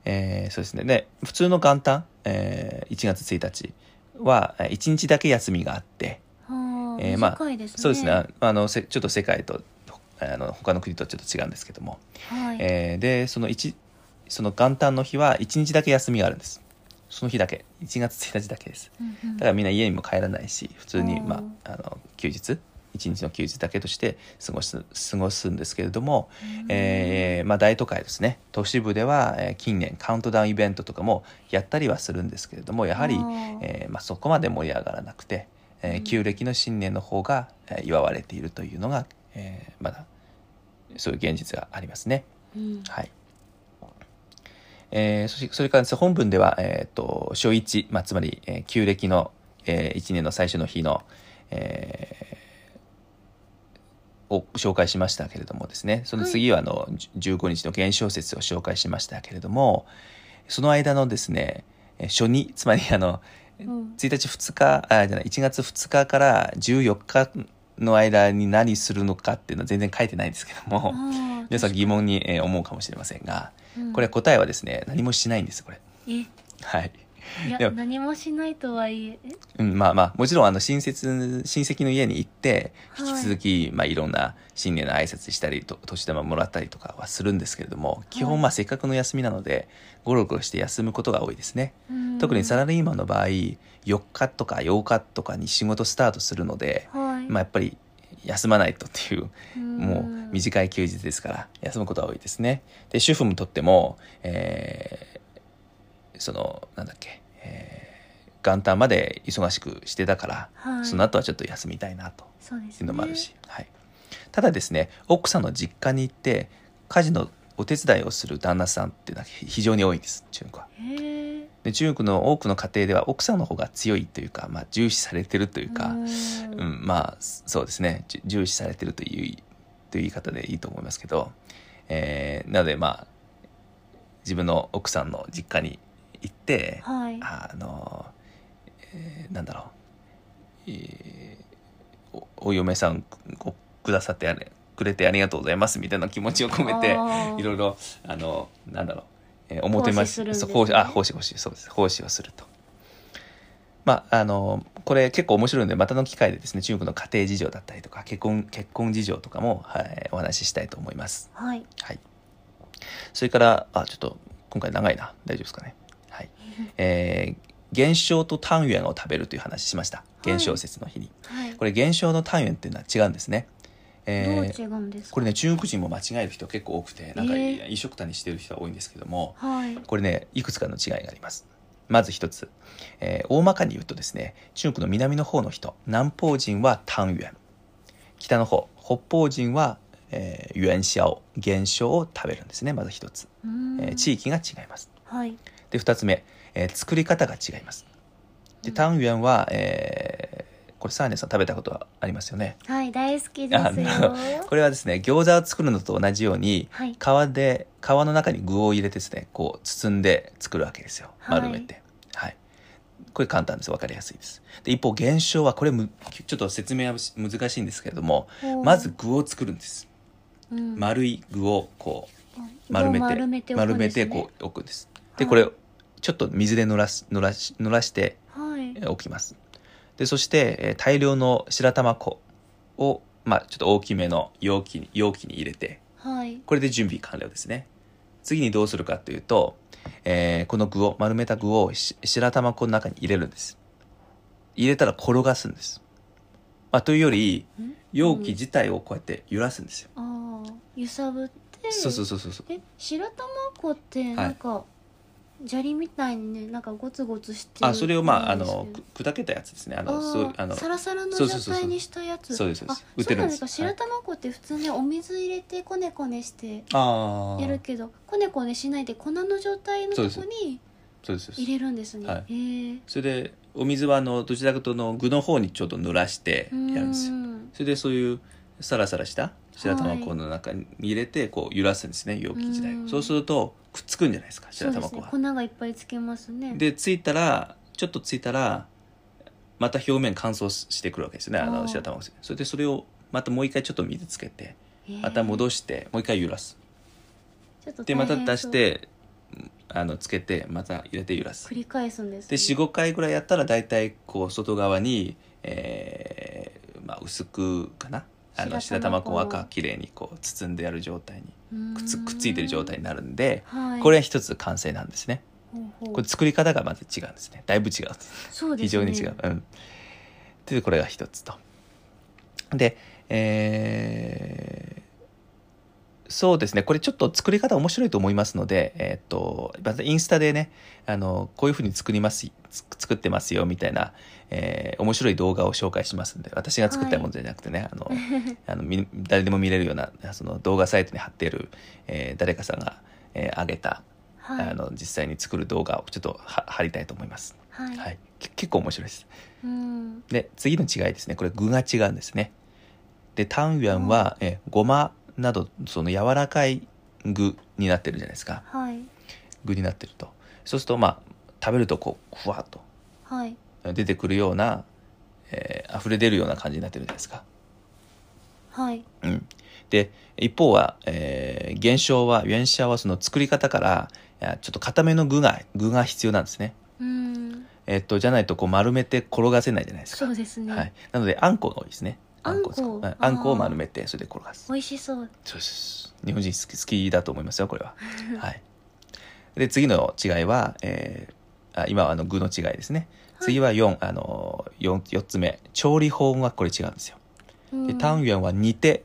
えーそうですねで普通の元旦、えー1月1日はえー1日だけ休みがあってはあ。えーまあね。そうですねああのせちょっと世界とあの他の国とちょっと違うんですけども、はい。えーでその一その元旦の日は1日だけ休みがあるんですその日だけ1月1日だけです。うんうん。だからみんな家にも帰らないし普通に、うんまあ、あの休日一日の休日だけとして過ごす過ごすんですけれども、えーまあ、大都会ですね。都市部では、えー近年カウントダウンイベントとかもやったりはするんですけれどもやはり、えーまあ、そこまで盛り上がらなくて、え旧暦の新年の方が、えー祝われているというのが、えーまだそういう現実がありますね。うん。はい。えーそしそれからですね本文では、えー、と初一、まあ、つまり、えー旧暦の、え1年の最初の日の、えーを紹介しましたけれどもですね。その次はあの、じゅ15日の元宵節を紹介しましたけれどもその間のですねえー初二つまりあのうん。1日2日あじゃない1月2日から14日の間に何するのかっていうのは全然書いてないんですけども、皆さん疑問にえー思うかもしれませんが、うん。これ答えはですね何もしないんですこれ。え、はい、いや何もしないとはいえ、え？うん、まあまあもちろんあの親戚親戚の家に行ってはい。引き続き、まあ、いろんな新年の挨拶したりと年玉もらったりとかはするんですけれども基本まあせっかくの休みなのでゴロゴロして休むことが多いですね、うん。特にサラリーマンの場合4日とか8日とかに仕事スタートするので、はい。まあ、やっぱり休まないとっていううんもう短い休日ですから休むことが多いですね。で主婦にとっても、えーそのなんだっけ、えー元旦まで忙しくしてたから、はいその後はちょっと休みたいなという。のもあるし、はい、ただですね奥さんの実家に行って家事のお手伝いをする旦那さんっていうのは非常に多いんです中国は。で中国の多くの家庭では奥さんの方が強いというか、まあ、重視されてるというか、うん。うん、まあそうですね。じ重視されてるというという言い方でいいと思いますけど、えーなのでまあ自分の奥さんの実家に行って、はい。あの、えーなんだろう、えーおお嫁さんをくださってあれくれてありがとうございますみたいな気持ちを込めていろいろあのなんだろう、えーおもてまし奉仕あ奉仕奉仕そうです奉仕をするとまあ、あの、これ結構面白いので、またの機会でですね、中国の家庭事情だったりとか、結婚、結婚事情とかも、はい、お話ししたいと思います。はい。はい。それから、あ、ちょっと、今回長いな。大丈夫ですかね。はい。えー、元宵と単元を食べるという話しました。元宵節の日に。はい。これ、元宵の単元っていうのは違うんですね。えどうー違うんですか？これね、中国人も間違える人結構多くて、なんか、えー一緒くたにしてる人が多いんですけども、はい。これね、いくつかの違いがあります。まず一つ、えー大まかに言うとですね、中国の南の方の人、南方人は単元、北の方、北方人は、えー元宵、元宵を食べるんですね、まず一つ。えー地域が違います。はい。で、二つ目、えー作り方が違います。で、単元は、えーこれサーネさん食べたことはありますよね？はい、大好きです これはですね、餃子を作るのと同じように、はい。皮で皮の中に具を入れてですねこう包んで作るわけですよ。はい。丸めて。はい、これ簡単です。分かりやすいです。で一方現象はこれむちょっと説明はし難しいんですけれどもまず具を作るんです。うん。丸い具をこうはい丸めて丸めてこう置くんです。ではい。これをちょっと水で濡らし濡らし濡らしてはい。えー置きます。でそしてえー大量の白玉粉をまあちょっと大きめの容器に容器に入れてはいこれで準備完了ですね。次にどうするかというと、えーこの具を、丸めた具をし白玉粉の中に入れるんです。入れたら転がすんです。まあ、というより、ん？容器自体をこうやって揺らすんですよ。ああ揺さぶってそうそうそうそうそう。え白玉粉ってなんか、砂利みたいにねなんかゴツゴツしてるあ、それをまあ、あの砕けたやつですね。ああの、そうあのーサラサラの状態にしたやつ。そうですそうです。あ売ってるんです。そうなんですか？白玉粉って普通ねお水入れてこねこねしてああやるけどこねこねしないで粉の状態のとこに入れるんですね。はい。それで、お水はあの、どちらかというと具の方にちょっと濡らしてやるんですよ。それでそういうサラサラした白玉粉の中に入れてこう揺らすんですね容器自体うん。をそうするとくっつくんじゃないですかそうですね。白玉粉は。粉がいっぱいつけますね。でついたらちょっとついたらまた表面乾燥してくるわけですねあの白玉粉。それでそれをまたもう一回ちょっと水つけてまた戻してもう一回揺らす。ちょっとでまた出してあのつけてまた入れて揺らす。繰り返すんですでね45回ぐらいやったら大体こう外側に、えーまあ、薄くかなあの白白玉粉玉粉がきれいにこう包んである状態にくっついてる状態になるんではい。これは一つ完成なんですね。これ作り方がまず違うんですね。だいぶ違うそうですね。非常に違う、うん。でこれが一つと。でえーそうですね。これちょっと作り方面白いと思いますのでえーっとまたインスタでねあのこういうふうに作りますつ作ってますよみたいな、えー面白い動画を紹介しますんで私が作ったものじゃなくてね、あの あのみ誰でも見れるようなその動画サイトに貼っている、えー誰かさんが、えー上げた、はい。あの実際に作る動画をちょっとは貼りたいと思います、はい、はい、け結構面白いです。うん。で次の違いですね。これ具が違うんですね。で単元は、えーごまなどその柔らかい具になってるじゃないですか。はい。具になってると。そうするとまあ食べるとこうふわっと。はい。出てくるような、えー溢れ出るような感じになってるじゃないですか。はい。うん、で一方は、えー、元宵は元宵はその作り方からちょっと固めの具が具が必要なんですね。うん。えっとじゃないとこう丸めて転がせないじゃないですか。そうですね、はい、なのであんこが多いですねあんこ。を使うはい。あんこを丸めてそれで転がす。美味しそう。そうです。日本人好き好きだと思いますよこれは。はい。で次の違いは、えーあ今はあの具の違いですね。次は4、あの 4, 4つ目。調理法がこれ違うんですよ。で単元は煮て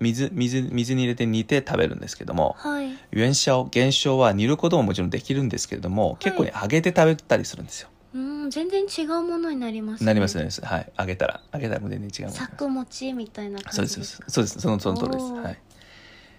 水水水に入れて煮て食べるんですけどもはい。元宵元宵は煮ることももちろんできるんですけれども、結構ね揚げて食べたりするんですようん全然違うものになりますね。なりますなります。はい。揚げたら。揚げたらもう全然違うもの作餅みたいなそうで感じです。すかそうです。そのその通りです。おー。はい。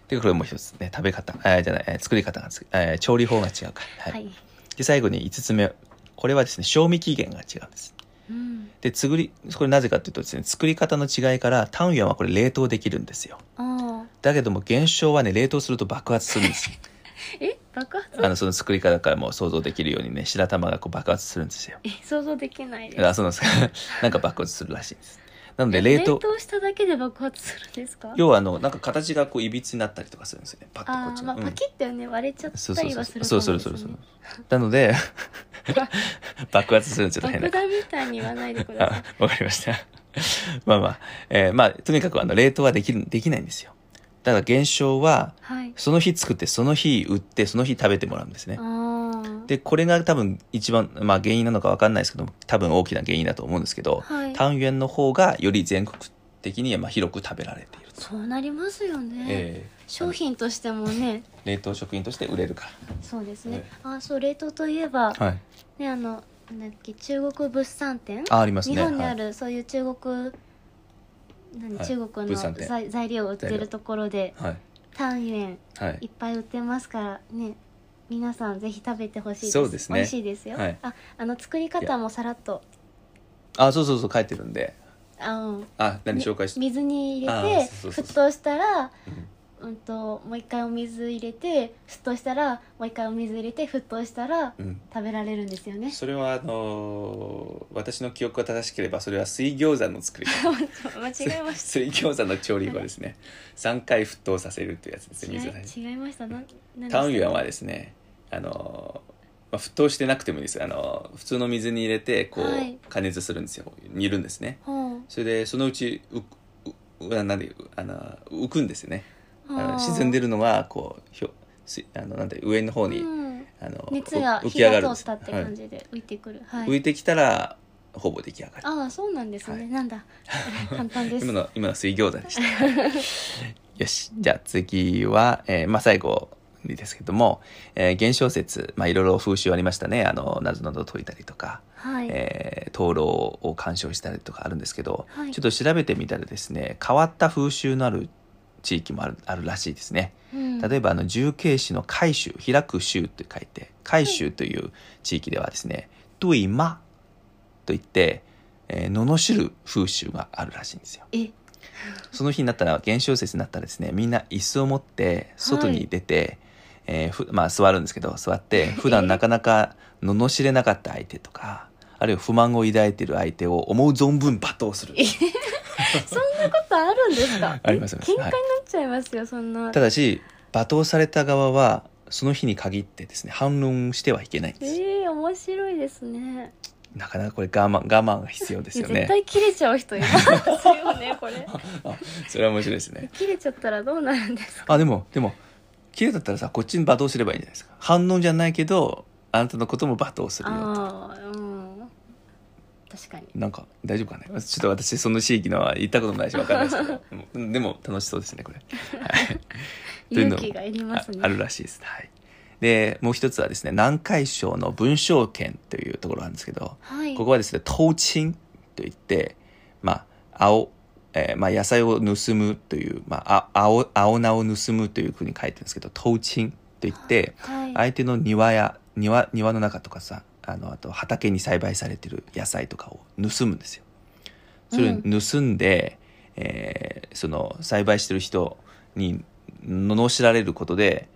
でこれもう一つね食べ方。えーじゃない。えー作り方がつ、えー調理法が違うから、はい。はい。で最後に5つ目。これはですね賞味期限が違うんです。うん。で作りこれなぜかというとですね作り方の違いから単元はこれ冷凍できるんですよ。ああだけども元宵はね冷凍すると爆発するんです え爆発？あのその作り方からも想像できるようにね白玉がこう爆発するんですよ。え想像できないです。あそうなんです。か なんか爆発するらしいんです。なのでえ冷凍しただけで爆発するんですか？要はあのなんか形がこういびつになったりとかするんですよね。パッとこっちが、あーまあ、うん。パキッてね割れちゃっそうたそうそうりはするかそうもですね。そうそうそうなので 爆発するのちょっと変な。爆弾みたいに言わないでください。あわかりました。まあまあ、えーまあ、とにかくあの、冷凍はできる、できないんですよ。ただ現象は、はい。その日作って、その日売って、その日食べてもらうんですね。で、これが多分一番、まあ原因なのかわかんないですけど、多分大きな原因だと思うんですけど、はい。単元の方がより全国的にまあ広く食べられていると。そうなりますよね、え商品としてもね。ー冷凍食品として売れるかそうですね。え、あそう冷凍といえば、ら。はい。ねあのなんだっけ中国物産展？あ、ありますね。日本にあはい。るそういう中国何、はい。中国の物産展材材料を売ってるところではい。単元はい。いっぱい売ってますからね。皆さんぜひ食べてほしいです。そうですね。美味しいですよ、はい。ああの作り方もさらっと。あ、そうそうそう、書いてるんで。あうん。あ、何紹介して。水に入あれてそうそうそう。沸騰したらうんうんともう一回お水入れて沸騰したらもう一回お水入れて沸騰したらうん。食べられるんですよね。それはあのー私の記憶が正しければそれは水餃子の作り方。間違えまし 水餃子の調理法ですね。3回沸騰させるっていうやつですたね水違い違いました。なタンユンはですねあのーまあ、沸騰してなくてもいいです。よあのー普通の水に入れてこう、はい。加熱するんですよ。煮るんですね。それでそのうちうううなんであの浮くんですよね沈んでるのがこうひょすあのなんで上の方に、うん。あの熱が浮火き上がるんです。が通ったって感じで浮いてくる。はい、浮いてきたらほぼ出来上がる。ああそうなんですね、はい。なんだ。簡単です。今の今の水餃子でした。よし。じゃあ次は、えーまあ、最後にですけども、えー現象説、まあ、いろいろ風習ありましたね。あの謎など解いたりとか、はい、えー灯籠を鑑賞したりとかあるんですけど、はい。ちょっと調べてみたらですね変わった風習のある地域もあるあるらしいですね。うん。例えばあの重慶市の海州開く州って書いて海州という地域ではですね「对ま」といって、えー罵る風習があるらしいんですよ。え。その日になったら現象説になったらですねみんな椅子を持って外に出て、えーふまあ座るんですけど座って普段なかなか罵れなかった相手とかあるいは不満を抱いている相手を思う存分罵倒する。そんなことあるんですか？ありますあります。喧嘩になっちゃいますよ、そんな。ただし罵倒された側はその日に限ってですね反論してはいけないんです。よええ面白いですね。なかなかこれ我慢我慢が必要ですよね。対切れちゃう人いますよねこれ。あ それは面白いですね。切れちゃったらどうなるんですか？あでもでも綺麗だったらさこっちに罵倒すればいいんじゃないですか。反論じゃないけどあなたのことも罵倒するよああうん確かに。なんか大丈夫かね？ちょっと私その地域のは行ったこともないし分かんないですけど。うんでも楽しそうですねこれ、はい、というの勇気がいりますね。ああるらしいです。はい。でもう一つはですね南海省の文章圏というところなんですけど、はい。ここはですね、盗賃といって、まあ、青、えーまあ、野菜を盗むという、まあ、あ青、青菜を盗むというふうに書いてるんですけど、盗賃といって、はい。相手の庭や、庭、庭の中とかさ、あの、あと畑に栽培されてる野菜とかを盗むんですよ。それを盗んで、えーその栽培してる人に罵られることで、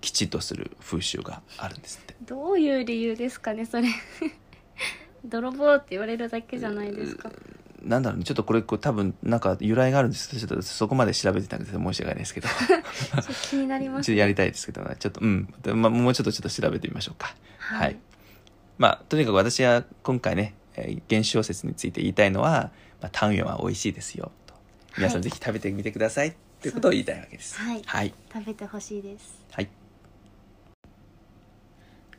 きちっとする風習があるんですって。どういう理由ですかねそれ。泥棒って言われるだけじゃないですか。なんだろうね、ちょっとこれ、これ多分、なんか由来があるんです。けど、ちょっとそこまで調べてなくて申し訳ないですけど、ち ちょっと気になり ょっますとやりたいですけど、ちょっと、うん、でまあ、もうちょっとちょっと調べてみましょうか。はい。はい。まあ、とにかく私は今回ね、えー原小説について言いたいのは、まあ、タンユンは美味しいですよ、と。皆さはいんぜひ食べてみてください、っていうことを言いたいわけです。はい。はい。食べてほしいです。はい。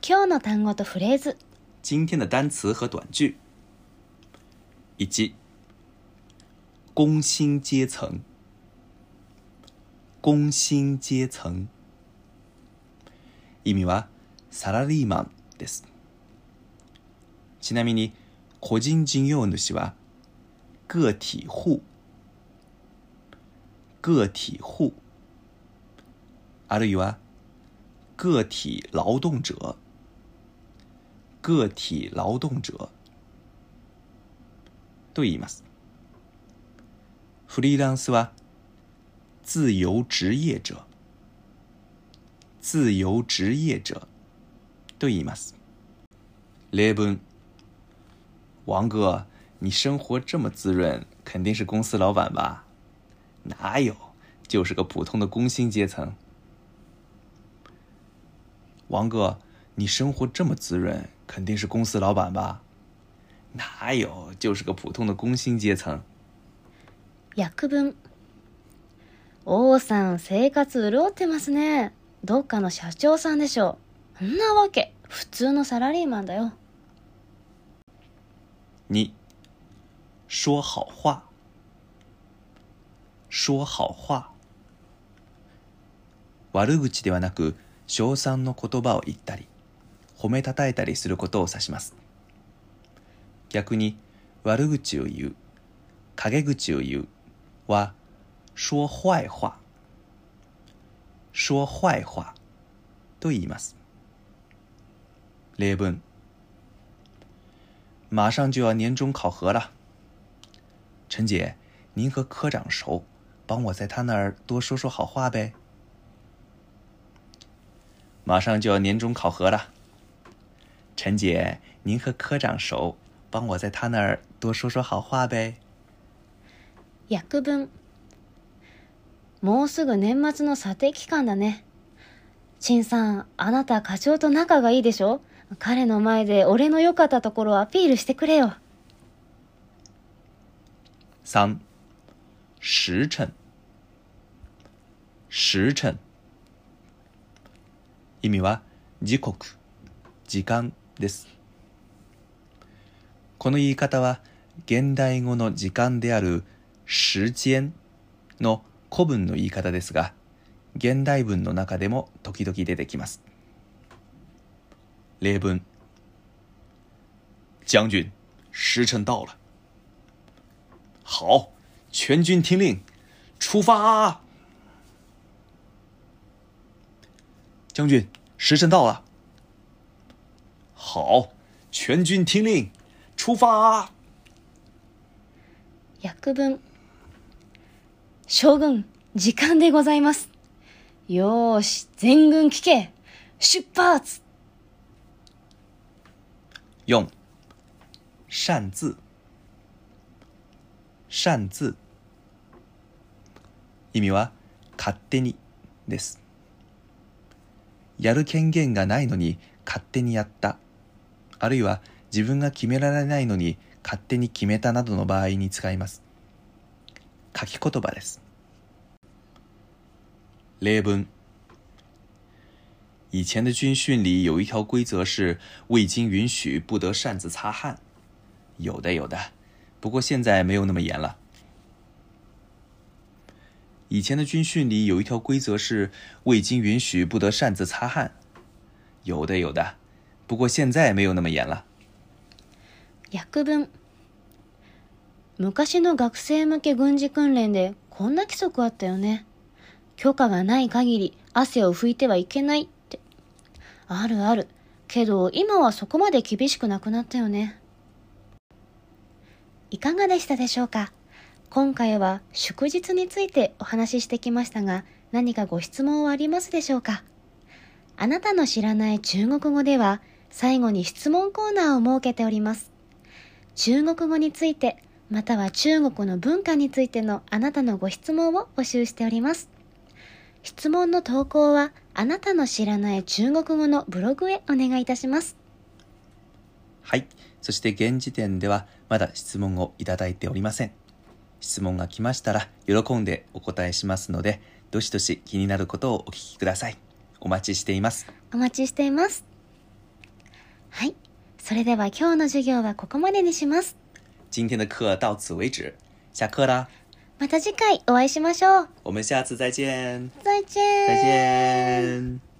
今日の単語とフレーズ。今天的单词和短句。1、工薪阶層。工薪階層。意味はサラリーマンです。ちなみに、個人事業主は个体户。个体户。あるいは个体劳動者。个体劳動者と言います。フリーランスは自由職業者、自由職業者と言います。例文：王哥，你生活这么滋润，肯定是公司老板吧？哪有，就是个普通的工薪阶层。王哥，你生活这么滋润， 肯定是公司老板吧？哪有，就是个普通的工薪阶层。訳文王さん生活潤ってますねどっかの社長さんでしょそんなわけ普通のサラリーマンだよ 2说好话。说好话。悪口ではなく称賛の言葉を言ったり褒めたたえたりすることを指します。逆に悪口を言う陰口を言うは说坏话。说坏话と言います。例文。马上就要年终考核了，陈姐，您和科长熟，帮我在他那儿多说说好话呗。马上就要年终考核了，陈姐，您和科长熟，帮我在他那儿多说说好话呗。訳文もうすぐ年末の査定期間だね。陳さん、あなた課長と仲がいいでしょ 彼の前で俺の良かったところをアピールしてくれよ。三、時辰。時辰。意味は時刻、時間です。この言い方は現代語の時間である時間の古文の言い方ですが、現代文の中でも時々出てきます。例文将军，时辰到了。好，全军听令，出发！将军，时辰到了。好，全军听令，出发！訳文将軍、時間でございます。よーし、全軍聞け出発 用擅自，擅自。意味は勝手にです。やる権限がないのに勝手にやった。あるいは自分が決められないのに勝手に決めたなどの場合に使います。書き言葉です。例文以前的军训里有一条规则是未经允许不得擅自擦汗。有的有的，不过现在没有那么严了。以前的军训里有一条规则是未经允许不得擅自擦汗。有的有的，不过现在没有那么严了。訳文昔の学生向け軍事訓練でこんな規則あったよね。許可がない限り汗を拭いてはいけないって。 あるある。けど今はそこまで厳しくなくなったよね。いかがでしたでしょうか？今回は祝日についてお話ししてきましたが何かご質問はありますでしょうか？あなたの知らない中国語では最後に質問コーナーを設けております。中国語についてまたは中国の文化についてのあなたのご質問を募集しております。質問の投稿はあなたの知らない中国語のブログへお願いいたします。はい。そして現時点ではまだ質問をいただいておりません。質問が来ましたら喜んでお答えしますので、どしどし気になることをお聞きください。お待ちしています。お待ちしています。はい。それでは今日の授業はここまでにします。今天的课到此为止，下课啦！また次回お会いしましょう。我们下次再见，再见。再见。